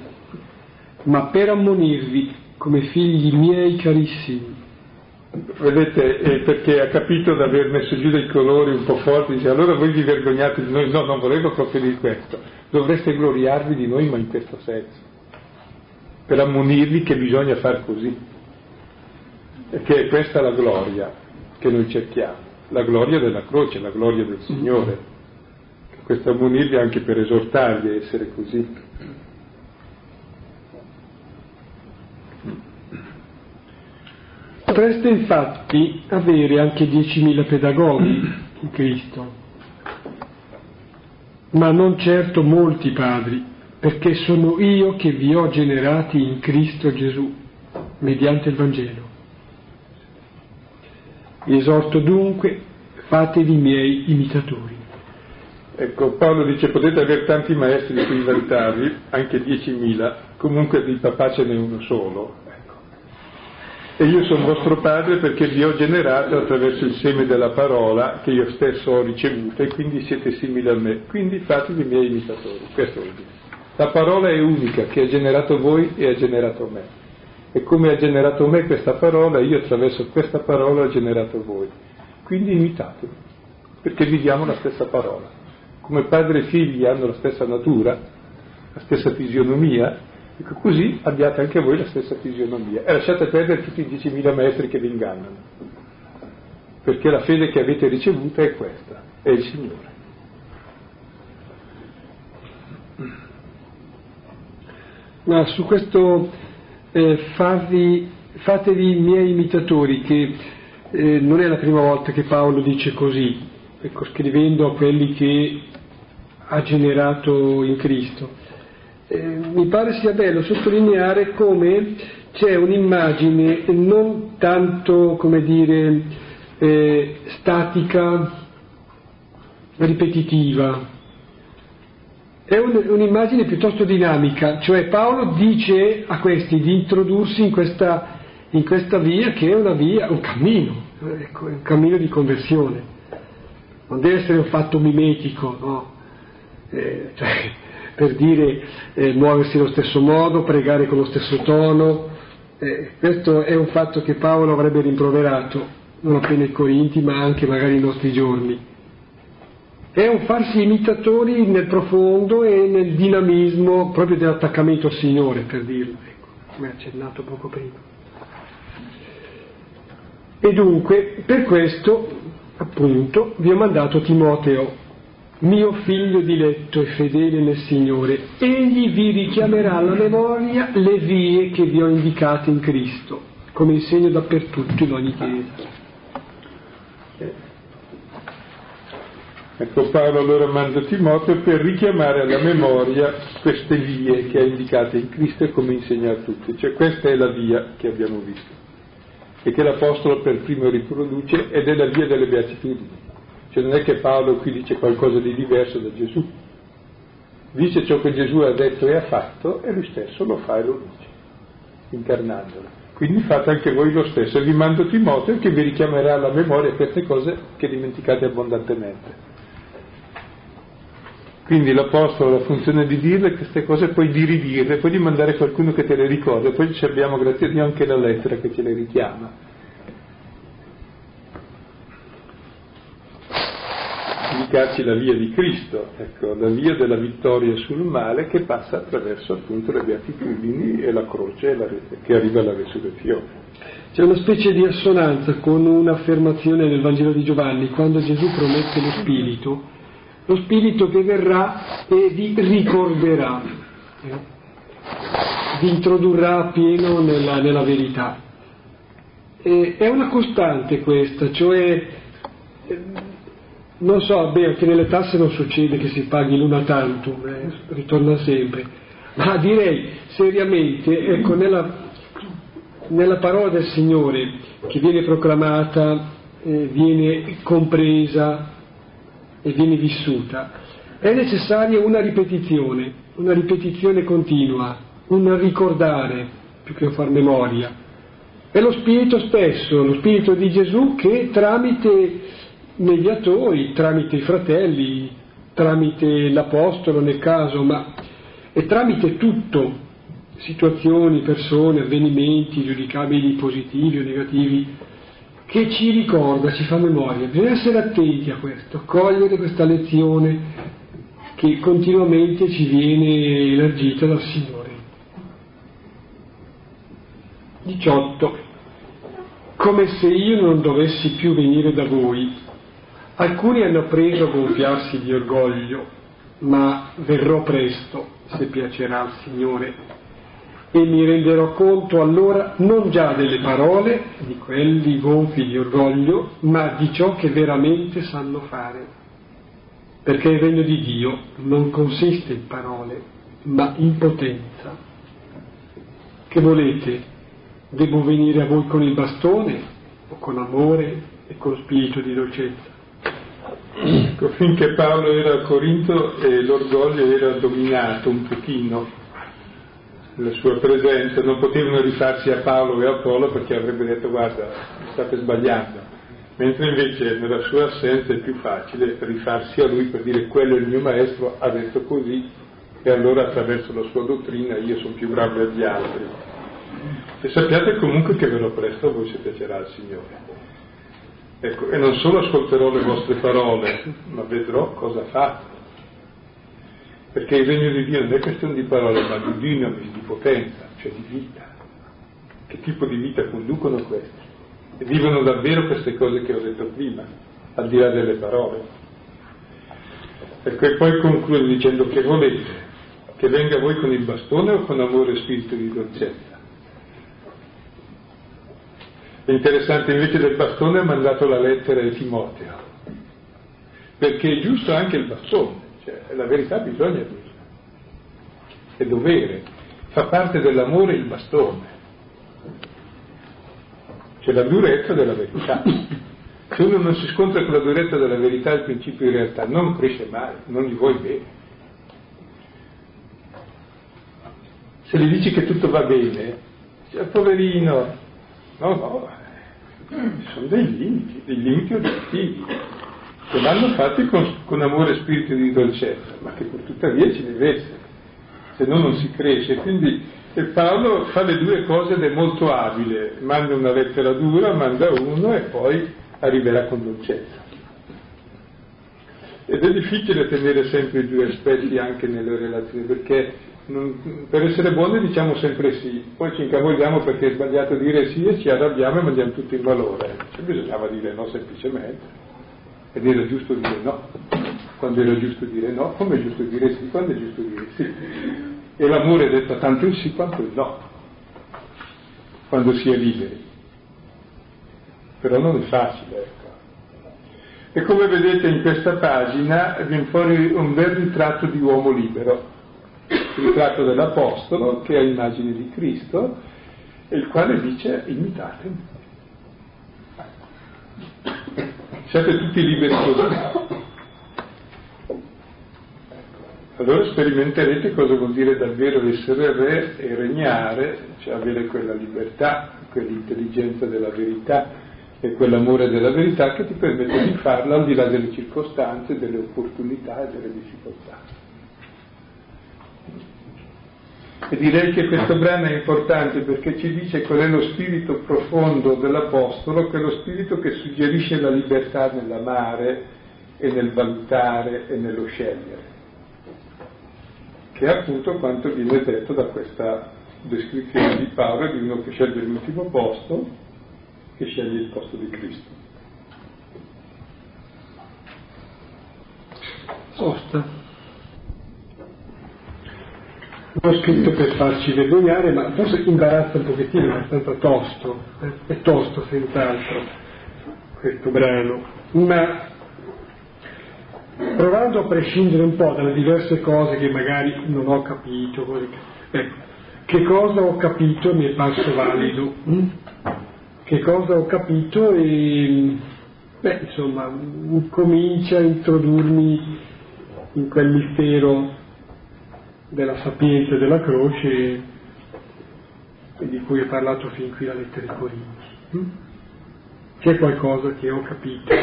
ma per ammonirvi come figli miei carissimi. Vedete, eh, perché ha capito di aver messo giù dei colori un po' forti, dice allora voi vi vergognate di noi, no, non volevo proprio di questo, dovreste gloriarvi di noi ma in questo senso, per ammonirvi che bisogna far così, e che è questa la gloria, che noi cerchiamo, la gloria della croce, la gloria del Signore. Questo ammonirvi anche per esortarvi a essere così. Potreste infatti avere anche 10.000 pedagoghi in Cristo, ma non certo molti padri, perché sono io che vi ho generati in Cristo Gesù, mediante il Vangelo. Vi esorto dunque, fatevi miei imitatori. Ecco, Paolo dice potete avere tanti maestri di cui vantarvi, anche 10.000, comunque di papà ce n'è uno solo. E io sono vostro padre perché vi ho generato attraverso il seme della parola che io stesso ho ricevuto e quindi siete simili a me. Quindi fatevi miei imitatori. Questo vuol dire. La parola è unica che ha generato voi e ha generato me. E come ha generato me questa parola, io attraverso questa parola ho generato voi. Quindi imitatemi, perché viviamo la stessa parola. Come padre e figli hanno la stessa natura, la stessa fisionomia, ecco così abbiate anche voi la stessa fisionomia. E lasciate perdere tutti i 10.000 maestri che vi ingannano, perché la fede che avete ricevuta è questa, è il Signore. Ma su questo eh, farvi, fatevi miei imitatori, che eh, non è la prima volta che Paolo dice così, ecco, scrivendo a quelli che ha generato in Cristo. Eh, mi pare sia bello sottolineare come c'è un'immagine non tanto, come dire, eh, statica, ripetitiva, è un, un'immagine piuttosto dinamica, cioè Paolo dice a questi di introdursi in questa, in questa via che è una via, un cammino, ecco, un cammino di conversione. Non deve essere un fatto mimetico, no? Eh, cioè, per dire eh, muoversi allo stesso modo, pregare con lo stesso tono. Eh, questo è un fatto che Paolo avrebbe rimproverato, non appena i Corinti, ma anche magari nei nostri giorni è un farsi imitatori nel profondo e nel dinamismo proprio dell'attaccamento al Signore, per dirlo, ecco, come accennato poco prima. E dunque, per questo, appunto, vi ho mandato Timoteo, mio figlio diletto e fedele nel Signore. Egli vi richiamerà alla memoria le vie che vi ho indicate in Cristo, come insegno dappertutto in ogni chiesa. Ecco, Paolo allora manda Timoteo per richiamare alla memoria queste vie che ha indicate in Cristo e come insegna a tutti. Cioè questa è la via che abbiamo visto e che l'Apostolo per primo riproduce ed è la via delle beatitudini. Cioè non è che Paolo qui dice qualcosa di diverso da Gesù, dice ciò che Gesù ha detto e ha fatto e lui stesso lo fa e lo dice, incarnandolo. Quindi fate anche voi lo stesso. Vi mando Timoteo che vi richiamerà alla memoria queste cose che dimenticate abbondantemente. Quindi l'Apostolo ha la funzione di dirle queste cose, poi di ridirle, poi di mandare qualcuno che te le ricorda, poi abbiamo, grazie a Dio, anche la lettera che ce le richiama. Indicarci la via di Cristo, ecco, la via della vittoria sul male che passa attraverso appunto le beatitudini e la croce e la, che arriva alla resurrezione. C'è una specie di assonanza con un'affermazione nel Vangelo di Giovanni, quando Gesù promette lo Spirito, lo spirito che verrà e vi ricorderà, eh, vi introdurrà pieno nella, nella verità. E, è una costante questa, cioè, non so, beh, anche nelle tasse non succede che si paghi l'una tantum, eh, ritorna sempre, ma direi seriamente, ecco, nella, nella parola del Signore che viene proclamata, eh, viene compresa e viene vissuta, è necessaria una ripetizione, una ripetizione continua, un ricordare più che far memoria. È lo Spirito stesso, lo Spirito di Gesù che tramite mediatori, tramite i fratelli, tramite l'Apostolo nel caso, ma e tramite tutto, situazioni, persone, avvenimenti giudicabili positivi o negativi, che ci ricorda, ci fa memoria. Bisogna essere attenti a questo, cogliere questa lezione che continuamente ci viene elargita dal Signore. 18. Come se io non dovessi più venire da voi. Alcuni hanno preso a gonfiarsi di orgoglio, ma verrò presto, se piacerà al Signore, e mi renderò conto allora non già delle parole, di quelli gonfi di orgoglio, ma di ciò che veramente sanno fare. Perché il regno di Dio non consiste in parole, ma in potenza. Che volete? Devo venire a voi con il bastone o con amore e con spirito di dolcezza? Ecco, finché Paolo era a Corinto eh, l'orgoglio era dominato un pochino, la sua presenza, non potevano rifarsi a Paolo e a Apollo perché avrebbe detto guarda, state sbagliando, mentre invece nella sua assenza è più facile rifarsi a lui per dire quello è il mio maestro, ha detto così e allora attraverso la sua dottrina io sono più bravo degli altri. E sappiate comunque che verrò presto a voi se piacerà il Signore. Ecco, e non solo ascolterò le vostre parole, ma vedrò cosa fate. Perché il regno di Dio non è questione di parole, ma di dinamis, di potenza, cioè di vita. Che tipo di vita conducono questi? E vivono davvero queste cose che ho detto prima, al di là delle parole. Ecco, e poi concludo dicendo che volete che venga voi con il bastone o con amore e spirito di dolcezza? È interessante invece del bastone ha mandato la lettera di Timoteo, perché è giusto anche il bastone, cioè la verità bisogna dirla, è dovere, fa parte dell'amore il bastone, c'è la durezza della verità. Se uno non si scontra con la durezza della verità, il principio di realtà non cresce mai, non gli vuoi bene. Se gli dici che tutto va bene, cioè, poverino, No, no, ci sono dei limiti, dei limiti oggettivi, che vanno fatti con, con amore e spirito di dolcezza, ma che pur tuttavia ci deve essere, se no non si cresce. Quindi Paolo fa le due cose ed è molto abile, manda una lettera dura, manda uno e poi arriverà con dolcezza. Ed è difficile tenere sempre i due aspetti anche nelle relazioni, perché per essere buoni diciamo sempre sì, poi ci incavoliamo perché è sbagliato dire sì e ci arrabbiamo e mandiamo tutto in valore. Cioè, bisognava dire no semplicemente. Ed era giusto dire no, quando era giusto dire no, come è giusto dire sì, quando è giusto dire sì. E l'amore è detto tanto il sì quanto il no, quando si è liberi. Però non è facile, ecco. E come vedete in questa pagina viene fuori un bel ritratto di uomo libero il ritratto dell'Apostolo che ha immagini di Cristo il quale dice imitatemi. Siete tutti liberi così. Allora sperimenterete cosa vuol dire davvero essere re e regnare, cioè avere quella libertà, quell'intelligenza della verità e quell'amore della verità che ti permette di farla al di là delle circostanze, delle opportunità e delle difficoltà. E direi che questo brano è importante perché ci dice qual è lo spirito profondo dell'Apostolo, che è lo spirito che suggerisce la libertà nell'amare e nel valutare e nello scegliere, che è appunto quanto viene detto da questa descrizione di Paolo di uno che sceglie l'ultimo posto, che sceglie il posto di Cristo. Tosta. Ho scritto per farci vergognare, ma forse imbarazza un pochettino, è abbastanza tosto, eh? è tosto senz'altro questo brano, ma provando a prescindere un po' dalle diverse cose che magari non ho capito, ecco, che cosa ho capito mi è parso valido, hm? che cosa ho capito e, beh, insomma, comincia a introdurmi in quel mistero della sapienza della croce di cui ho parlato fin qui la lettera ai Corinti. Hm? C'è qualcosa che ho capito?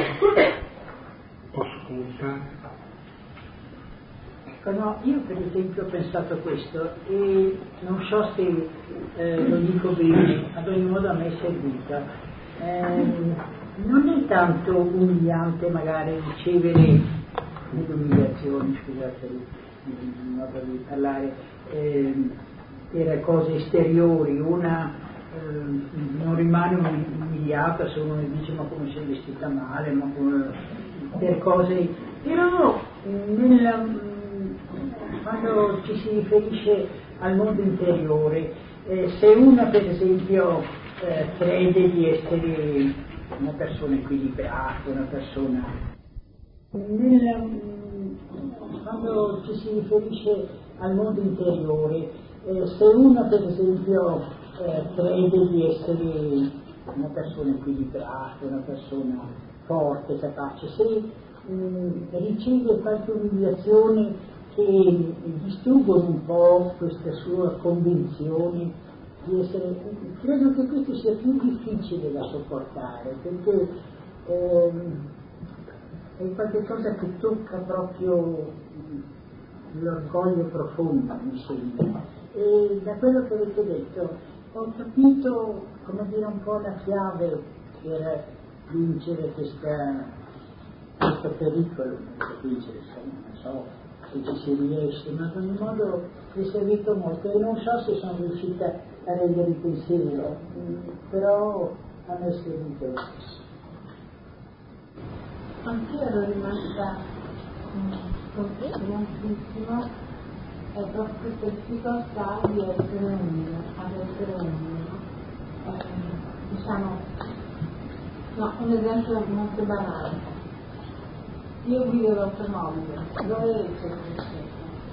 Posso comunicare? Ecco, no, io per esempio ho pensato questo e non so se eh, lo dico bene, ad ogni modo a me è servita. Eh, non è tanto umiliante magari ricevere delle umiliazioni, scusate, modo di parlare, eh, per cose esteriori, una eh, non rimane umiliata se uno dice ma come sei vestita male, ma come, per cose, però nella, quando ci si riferisce al mondo interiore, eh, se una per esempio eh, crede di essere una persona equilibrata, una persona nella, quando ci si riferisce al mondo interiore, eh, se uno per esempio eh, crede di essere una persona equilibrata, una persona forte, capace, se mh, mm, riceve qualche umiliazione che distruggono un po' questa sua convinzione di essere, credo che questo sia più difficile da sopportare, perché ehm, è qualcosa che tocca proprio l'orgoglio profondo, sembra. E da quello che avete detto ho capito, come dire, un po' la chiave per vincere questa, questo pericolo, per vincere, non so se ci si riesce, ma ad ogni modo mi è servito molto e non so se sono riuscita a rendere il pensiero, però a me è servito. Anch'io ero rimasta colpitissimo è proprio questa difficoltà di essere umile, ad essere umile. Eh, diciamo, no, un esempio molto banale. Io guido l'automobile, dove c'è il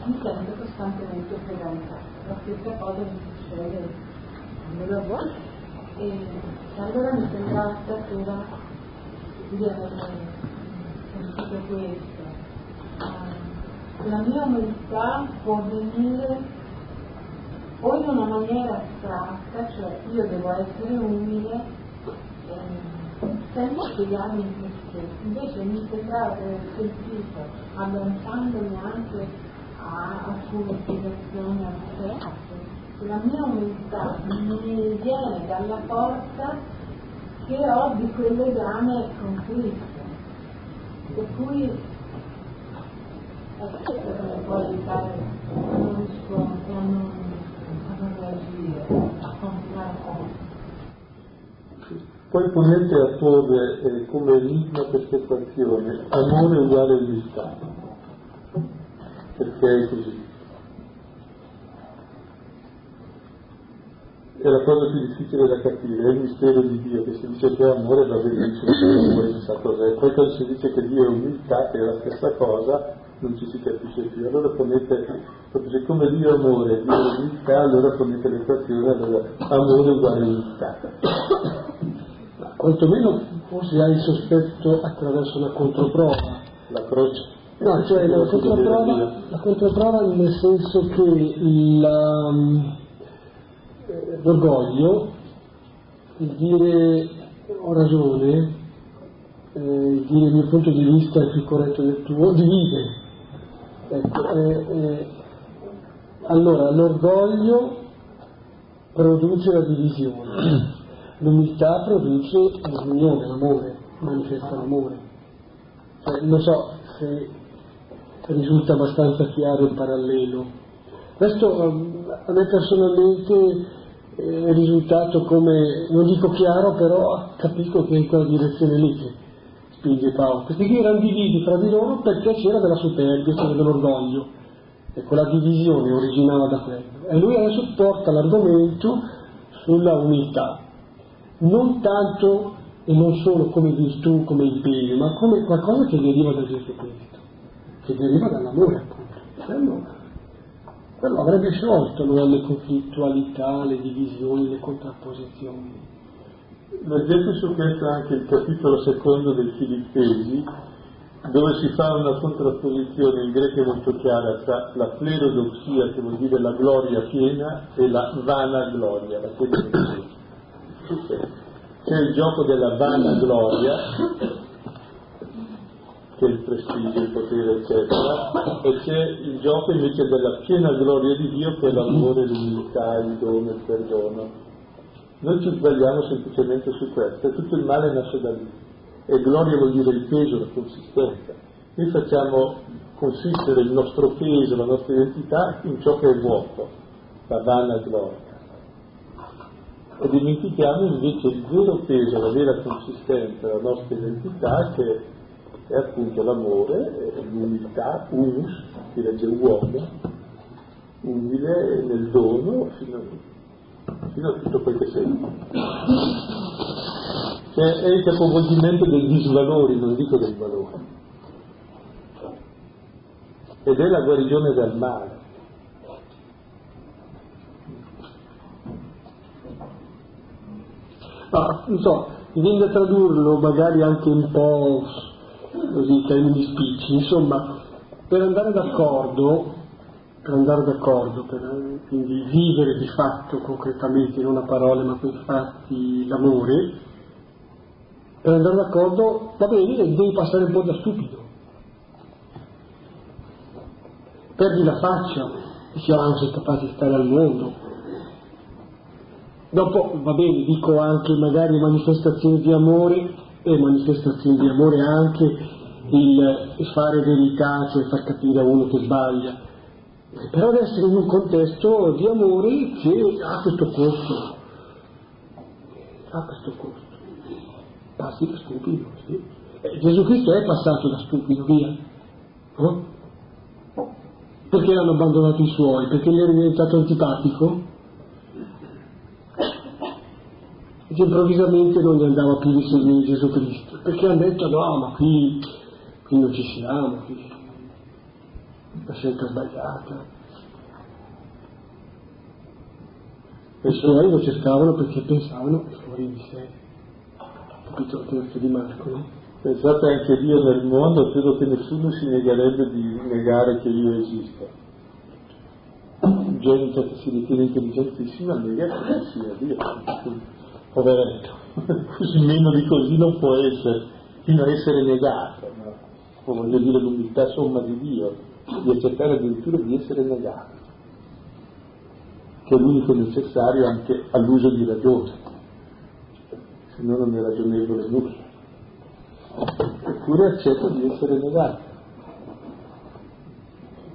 mi sento costantemente fregamentata, la stessa cosa mi succede quando lavoro. E allora mi sembrava stasera di aver tutto questo. La mia umiltà può venire o in una maniera astratta, cioè io devo essere umile eh, senza spiegarmi in me stesso. Invece mi sembrava di aver sentito, abbandonandomi anche a alcune spiegazioni astratte, la mia umiltà mi viene dalla forza che ho di quel legame con Cristo per cui ecco, può aiutare a non rispondere, a non, reagire, a a poi ponete a porre eh, come enigma questa equazione amore uguale umiltà, perché è così. È la cosa più difficile da capire, è il mistero di Dio, che si dice che è amore va bene amore sa cos'è, poi quando si dice che Dio è umiltà, che è la stessa cosa, non ci si capisce più. Allora ponete, siccome Dio è amore, Dio è umiltà, allora ponete l'equazione, allora amore uguale umiltà. Ma quantomeno forse hai il sospetto attraverso la controprova. La croce. No, cioè la controprova, la controprova nel senso che la l'orgoglio, il dire ho ragione, eh, il dire il mio punto di vista è più corretto del tuo, divide. Ecco, eh, eh, allora l'orgoglio produce la divisione, l'umiltà produce l'unione, l'amore, manifesta l'amore. Cioè, non so se risulta abbastanza chiaro il parallelo. Questo ehm, a me personalmente è risultato come, non dico chiaro, però capisco che è in quella direzione lì che spinge Paolo. Questi qui erano divisi fra di loro perché c'era della superbia, c'era dell'orgoglio. E quella divisione originava da quello. E lui adesso porta l'argomento sulla unità, non tanto e non solo come virtù, come impegno, ma come qualcosa che deriva da Gesù Cristo, che deriva dall'amore appunto. Quello avrebbe sciolto no, le conflittualità, le divisioni, le contrapposizioni. Leggete su questo anche il capitolo secondo dei Filippesi, dove si fa una contrapposizione in greco molto chiara tra la plerodoxia, che vuol dire la gloria piena, e la vana gloria, la C'è il gioco della vana gloria, è il prestigio, il potere, eccetera, e c'è il gioco invece della piena gloria di Dio, che è l'amore, l'umiltà, il dono, il perdono. Noi ci sbagliamo semplicemente su questo, tutto il male nasce da lì e gloria vuol dire il peso, la consistenza. Noi facciamo consistere il nostro peso, la nostra identità in ciò che è vuoto, la vana gloria. E dimentichiamo invece il vero peso, la vera consistenza della nostra identità che è appunto l'amore, l'umiltà, unus, si legge uomo, umile nel dono fino, fino a tutto quel che sei che è il capovolgimento dei disvalori, non dico dei valori. Ed è la guarigione dal male. Ma non so, viene da tradurlo magari anche un po' così in termini spicci, insomma, per andare d'accordo, per andare d'accordo, per quindi vivere di fatto concretamente, non a parole ma per fatti l'amore, per andare d'accordo, va bene, devi passare un po' da stupido. Perdi la faccia, dici ah, non sei capace di stare al mondo. Dopo, va bene, dico anche magari manifestazioni di amore e manifestazioni di amore anche il fare verità, cioè far capire a uno che sbaglia. Però deve essere in un contesto di amore che ha questo costo. Ha questo costo passi da stupido, sì. Eh, Gesù Cristo è passato da stupido, via. No? Perché l'hanno abbandonato i suoi? Perché gli era diventato antipatico? Perché improvvisamente non gli andava più di seguire Gesù Cristo. Perché hanno detto no, ma qui, qui non ci siamo, qui la scelta sbagliata. E i suoi lo cercavano perché pensavano fuori di sé capitolo terzo di Marco. Pensate anche Dio nel mondo, credo che nessuno si negherebbe di negare che io esisto. Gente che si ritiene intelligentissima nega che sia Dio. Poveretto, così meno di così non può essere, fino a essere negato. No? Voglio dire l'umiltà somma di Dio, di accettare addirittura di essere negato, che è l'unico necessario anche all'uso di ragione se no non è ragionevole nulla. Eppure accetta di essere negato.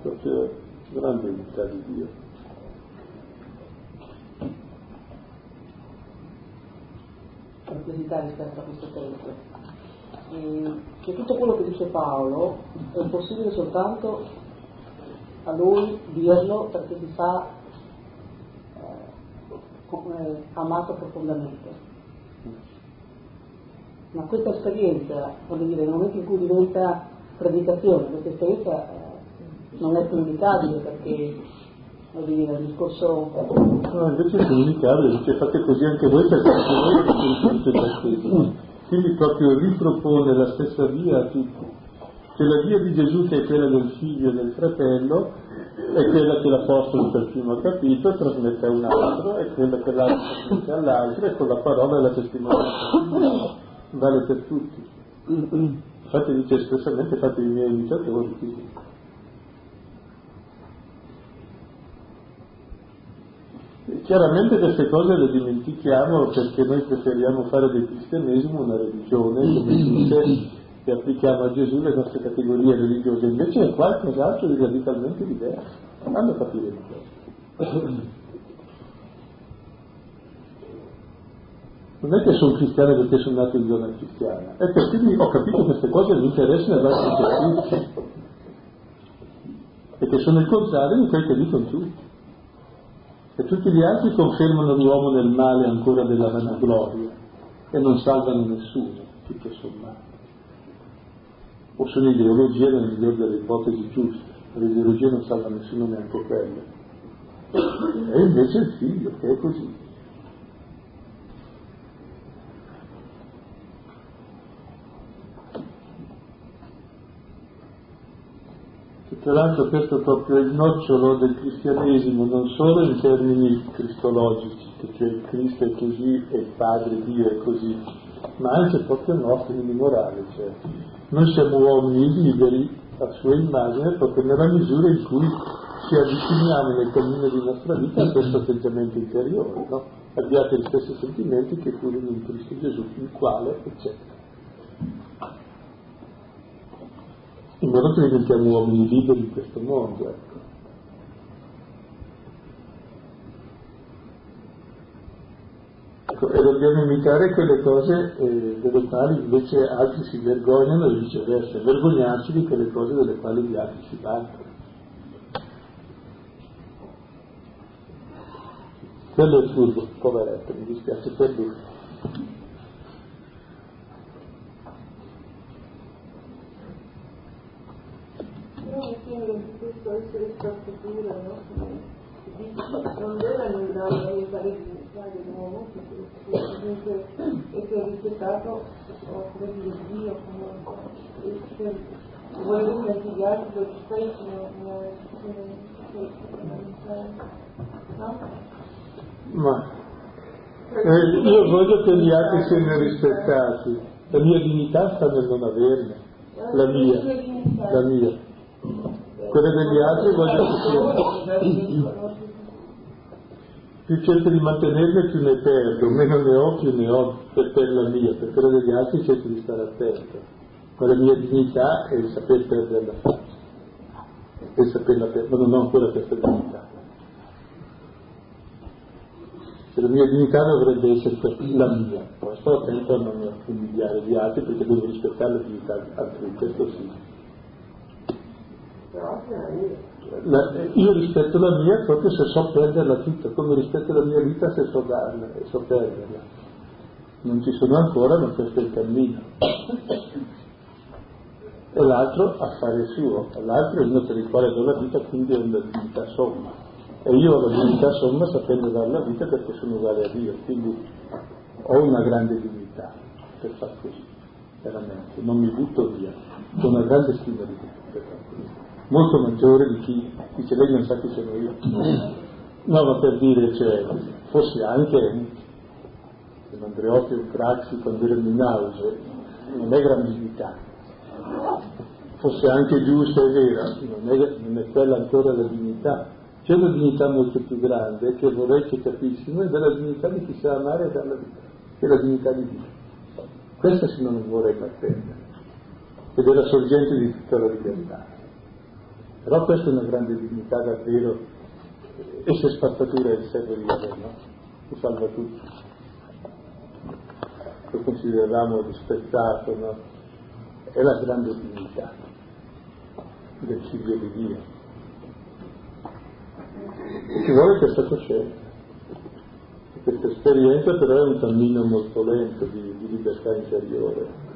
Proprio grande unità di Dio. Curiosità rispetto a questo testo. Che tutto quello che dice Paolo è possibile soltanto a lui dirlo perché si sa eh, amato profondamente ma questa esperienza, voglio dire, nel momento in cui diventa predicazione, questa esperienza eh, non è comunicabile perché, voglio dire, il discorso... No, invece è comunicabile, perché fate così anche voi perché anche voi da stesso. Quindi proprio ripropone la stessa via a tutti. Che la via di Gesù, che è quella del figlio e del fratello, è quella che l'Apostolo per primo capito trasmette a un altro, è quella che l'altro trasmette all'altro, e con la parola e la testimonianza vale per tutti. Infatti dice espressamente fate i miei imitatori. Chiaramente queste cose le dimentichiamo perché noi preferiamo fare del cristianesimo una religione, come dice, che applichiamo a Gesù le nostre categorie religiose, invece è qualcos'altro di radicalmente diverso. Fanno capire di questo. Non è che sono cristiano perché sono nato in zona cristiana, è perché ho capito queste cose mi interessano e vanno tutti. E che sono il contrario di quel che dicono tutti. E tutti gli altri confermano l'uomo nel male ancora della vanagloria e non salvano nessuno, tutto sommato. O sono ideologie nel migliore delle ipotesi giuste, l'ideologia non salva nessuno neanche quelle. E invece il figlio, che è così. Tra l'altro questo è proprio il nocciolo del cristianesimo, non solo in termini cristologici, perché il Cristo è così e il Padre Dio è così, ma anche proprio nostri, quindi morale. Cioè. Noi siamo uomini liberi a sua immagine proprio nella misura in cui ci avviciniamo nel cammino di nostra vita a questo atteggiamento interiore, no? abbiate gli stessi sentimenti che furono in Cristo Gesù, il quale, eccetera. In modo che diventiamo uomini liberi in questo mondo. Ecco. Ecco, e dobbiamo imitare quelle cose eh, delle quali invece altri si vergognano e viceversa, vergognarci di quelle cose delle quali gli altri si vanno. Quello è furbo, poveretto, mi dispiace per lui. noi sembra di questo essere stato pura, no? non deve annullare aiutare il dell'uomo, è che ha rispettato l'opera di Dio anche gli altri lo rispettino, no? Ma eh, io voglio che gli altri siano rispettati, la mia dignità sta nel non averne, la mia, la mia quelle degli altri voglio che. Più cerco di mantenerle più ne perdo, meno ne ho più ne ho per, per la mia, per quella degli altri cerco di stare attento. Ma la mia dignità è il saper perdere la faccia, il saperla perdere, ma non ho ancora questa dignità. Se la mia dignità dovrebbe essere la mia, poi sto attento a non umiliare gli altri perché devo rispettare la dignità altrui, questo sì. Io rispetto la mia proprio se so perderla tutta, come rispetto la mia vita se so darla e so perderla. Non ci sono ancora, ma questo è il cammino. E l'altro affare suo, l'altro è uno per il quale do la vita, quindi è una divinità somma. E io ho la divinità somma sapendo dare la vita perché sono uguale a Dio, quindi ho una grande dignità per far così, veramente, non mi butto via, ho una grande stima di Dio per far così molto maggiore di chi dice lei non sa chi sono io. No, ma per dire, cioè, fosse anche Andreotti o Craxi quando erano in auge, non è grandività, fosse anche giusta e vera, non è, non è quella ancora la dignità. C'è una dignità molto più grande che vorrei che capissimo, ed è la dignità di chi sa amare e dare la vita, che è la dignità di Dio. Questa se non vorrei mai perdere, ed è la sorgente di tutta la libertà. Però questa è una grande dignità davvero, e se spazzatura è il servo di Yahweh, no? Che salva tutti. Lo consideravamo rispettato, no? È la grande dignità del figlio di Dio. E ci vuole questa coscienza. Questa esperienza però è un cammino molto lento di, di libertà interiore.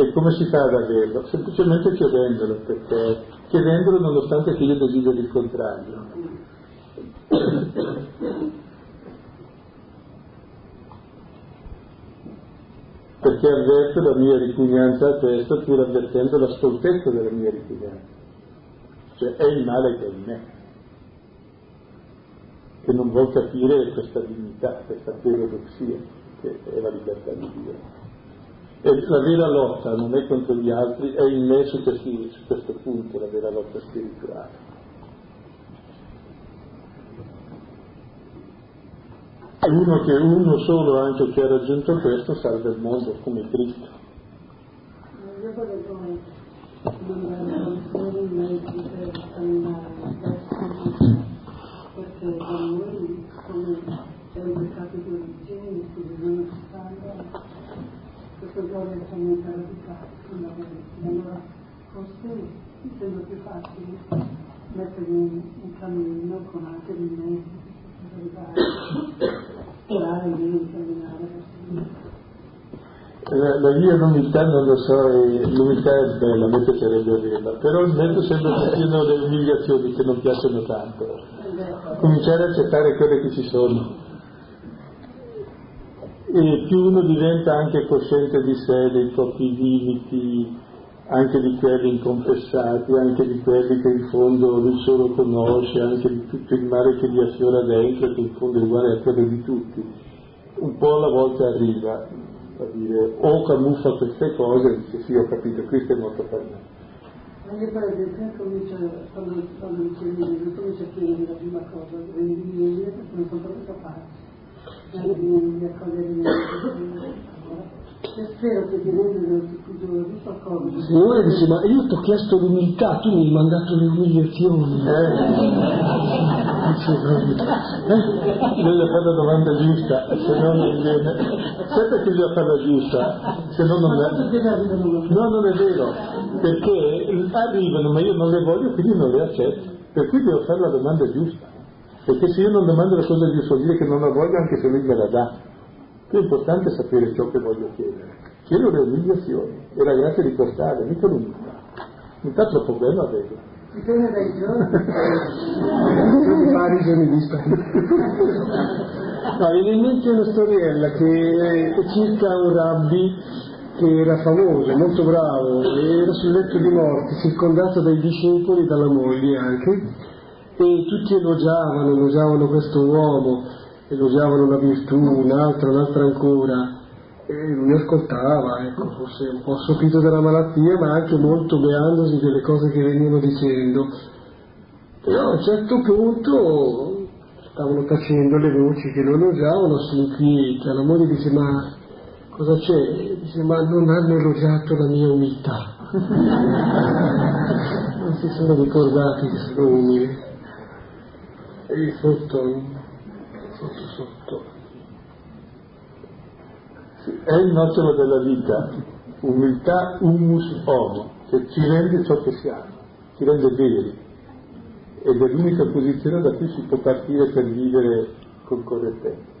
E come si fa ad averlo? Semplicemente chiedendolo, perché chiedendolo nonostante che io desideri il contrario. perché avverto la mia ripugnanza a questo pur avvertendo la stoltezza della mia ripugnanza. Cioè è il male che è in me, che non vuol capire questa dignità, questa teodoxia, che è la libertà di Dio. E la vera lotta non è contro gli altri, è in me su, questi, su questo punto la vera lotta spirituale. Uno che uno solo anche che ha raggiunto questo salva il mondo come Cristo. Io vorrei come i mezzi per camminare perché per noi come è un peccato di dicevi, bisogna fare questo giorno sono in radicale, allora forse sembra più facile mettere un, un cammino con anche dei mezzi per arrivare, sperare di terminare la, mia l'umiltà non lo so, l'umiltà è bella, a me piacerebbe averla, però il mezzo sembra che siano le umiliazioni che non piacciono tanto. Cominciare a accettare quelle che ci sono. E più uno diventa anche cosciente di sé, dei propri limiti, anche di quelli inconfessati, anche di quelli che in fondo lui solo conosce, anche di tutto il male che gli affiora dentro, che in fondo è uguale a quello di tutti. Un po' alla volta arriva, a dire, o camuffa queste cose, dice sì ho capito, questo è molto per me. Ma io per esempio comincio, quando, quando dicevi, io comincio a chiedere la prima cosa, rendi meglio perché non sono proprio capace. Rendi a cogliere io Signore dice, ma io ti ho chiesto l'umiltà, tu mi hai mandato le umiliazioni. Eh. Dice, eh? Bisogna fare la domanda giusta, se no non viene. Sai perché bisogna farla giusta? Se no non è. No, non è vero, perché arrivano, ma io non le voglio, quindi non le accetto. Per cui devo fare la domanda giusta. Perché se io non domando la cosa giusta vuol dire che non la voglio anche se lui me la dà. Più importante è sapere ciò che voglio chiedere. Chiedo le umiliazioni e la grazia di portare, mica l'umiltà. L'umiltà è troppo bello averla. Dipende dai giorni. Pari giorni di No, viene in mente una storiella che è circa un rabbi che era famoso, molto bravo, era sul letto di morte, circondato dai discepoli e dalla moglie anche, e tutti elogiavano, elogiavano questo uomo, elogiavano una virtù, un'altra, un'altra ancora, e lui ascoltava, ecco, forse un po' sopito della malattia, ma anche molto beandosi delle cose che venivano dicendo. Però a un certo punto stavano tacendo le voci che lo elogiavano, si inquieta, la moglie dice ma cosa c'è? Dice ma non hanno elogiato la mia umiltà. non si sono ricordati che sono umile. E sotto sotto sotto. È il nocciolo della vita, umiltà humus homo, che ci rende ciò che siamo, ci rende veri. Ed è l'unica posizione da cui si può partire per vivere con correttezza.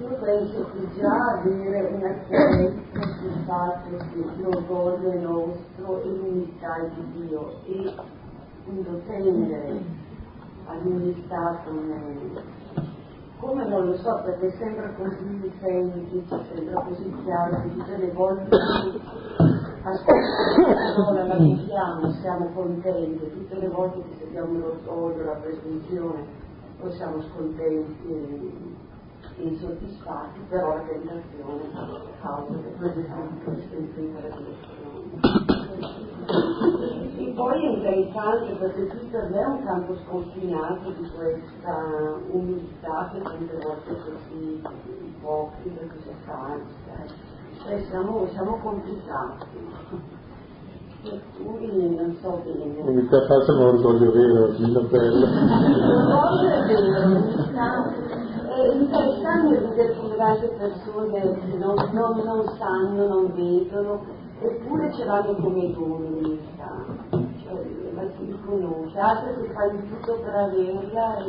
Io penso che già avere una chiarezza sul fatto che l'orgoglio è nostro e l'unità di Dio e appunto tendere all'unità come, come non lo so, perché sembra così semplice, sembra così chiaro tutte le volte ascoltiamo la parola, la viviamo, siamo contenti, tutte le volte che sentiamo l'orgoglio, la presunzione, poi siamo scontenti e insoddisfatti, però la tentazione causa che poi a e poi è interessante perché qui per me è un campo sconfinato di questa umiltà che tante volte così ipocrita, così falsa. Cioè siamo, siamo complicati. Cui non so bene. Umiltà falsa ma orgoglio vero, Gino Bello. L'orgoglio è vero, l'umiltà è interessante vedere come tante persone non, non, non sanno, non vedono eppure ce l'hanno come doni cioè la si riconosce, altro che fai di tutto per averla e...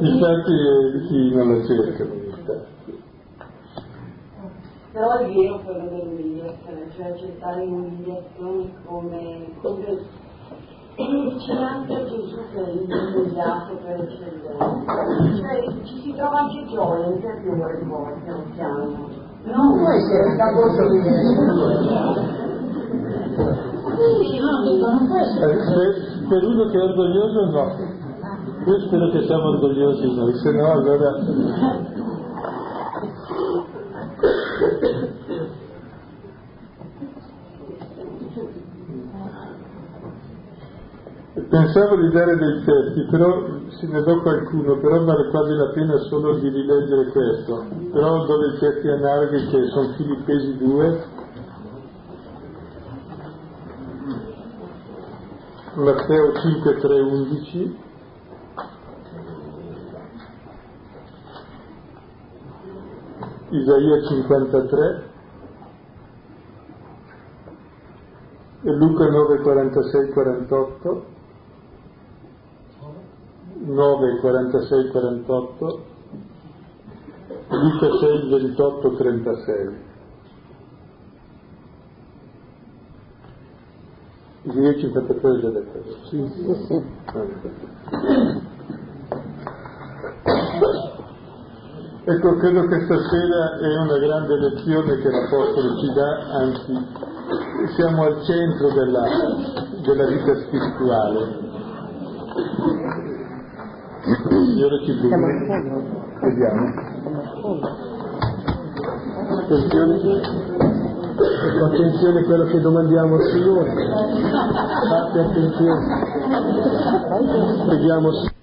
Infatti chi non la cerca. Però è vero quello dell'umiliazione, cioè accettare l'umiliazione come, come vicinanza a Gesù che è l'umiliato per eccellenza. Cioè ci si trova anche gioia interiore volte al piano. Non può essere da così. Per uno che è orgoglioso no. Io spero che siamo orgogliosi noi, se no allora Pensavo di dare dei testi, però se ne do qualcuno, però vale quasi la pena solo di rileggere questo. Però do dei testi analoghi che sono Filippesi 2. Matteo 5, 3, 11, Isaia 53 e Luca 9, 46, 48, 9, 46, 48, Luca 6, 28, 36. Isaia 53 è già detto. Sì, sì, sì. Ecco, credo che stasera è una grande lezione che l'Apostolo ci dà, anzi siamo al centro della, della vita spirituale. Signore ci Siamo al benedica. fondo. Vediamo. Attenzione, attenzione a quello che domandiamo al Signore. Fate attenzione. Preghiamo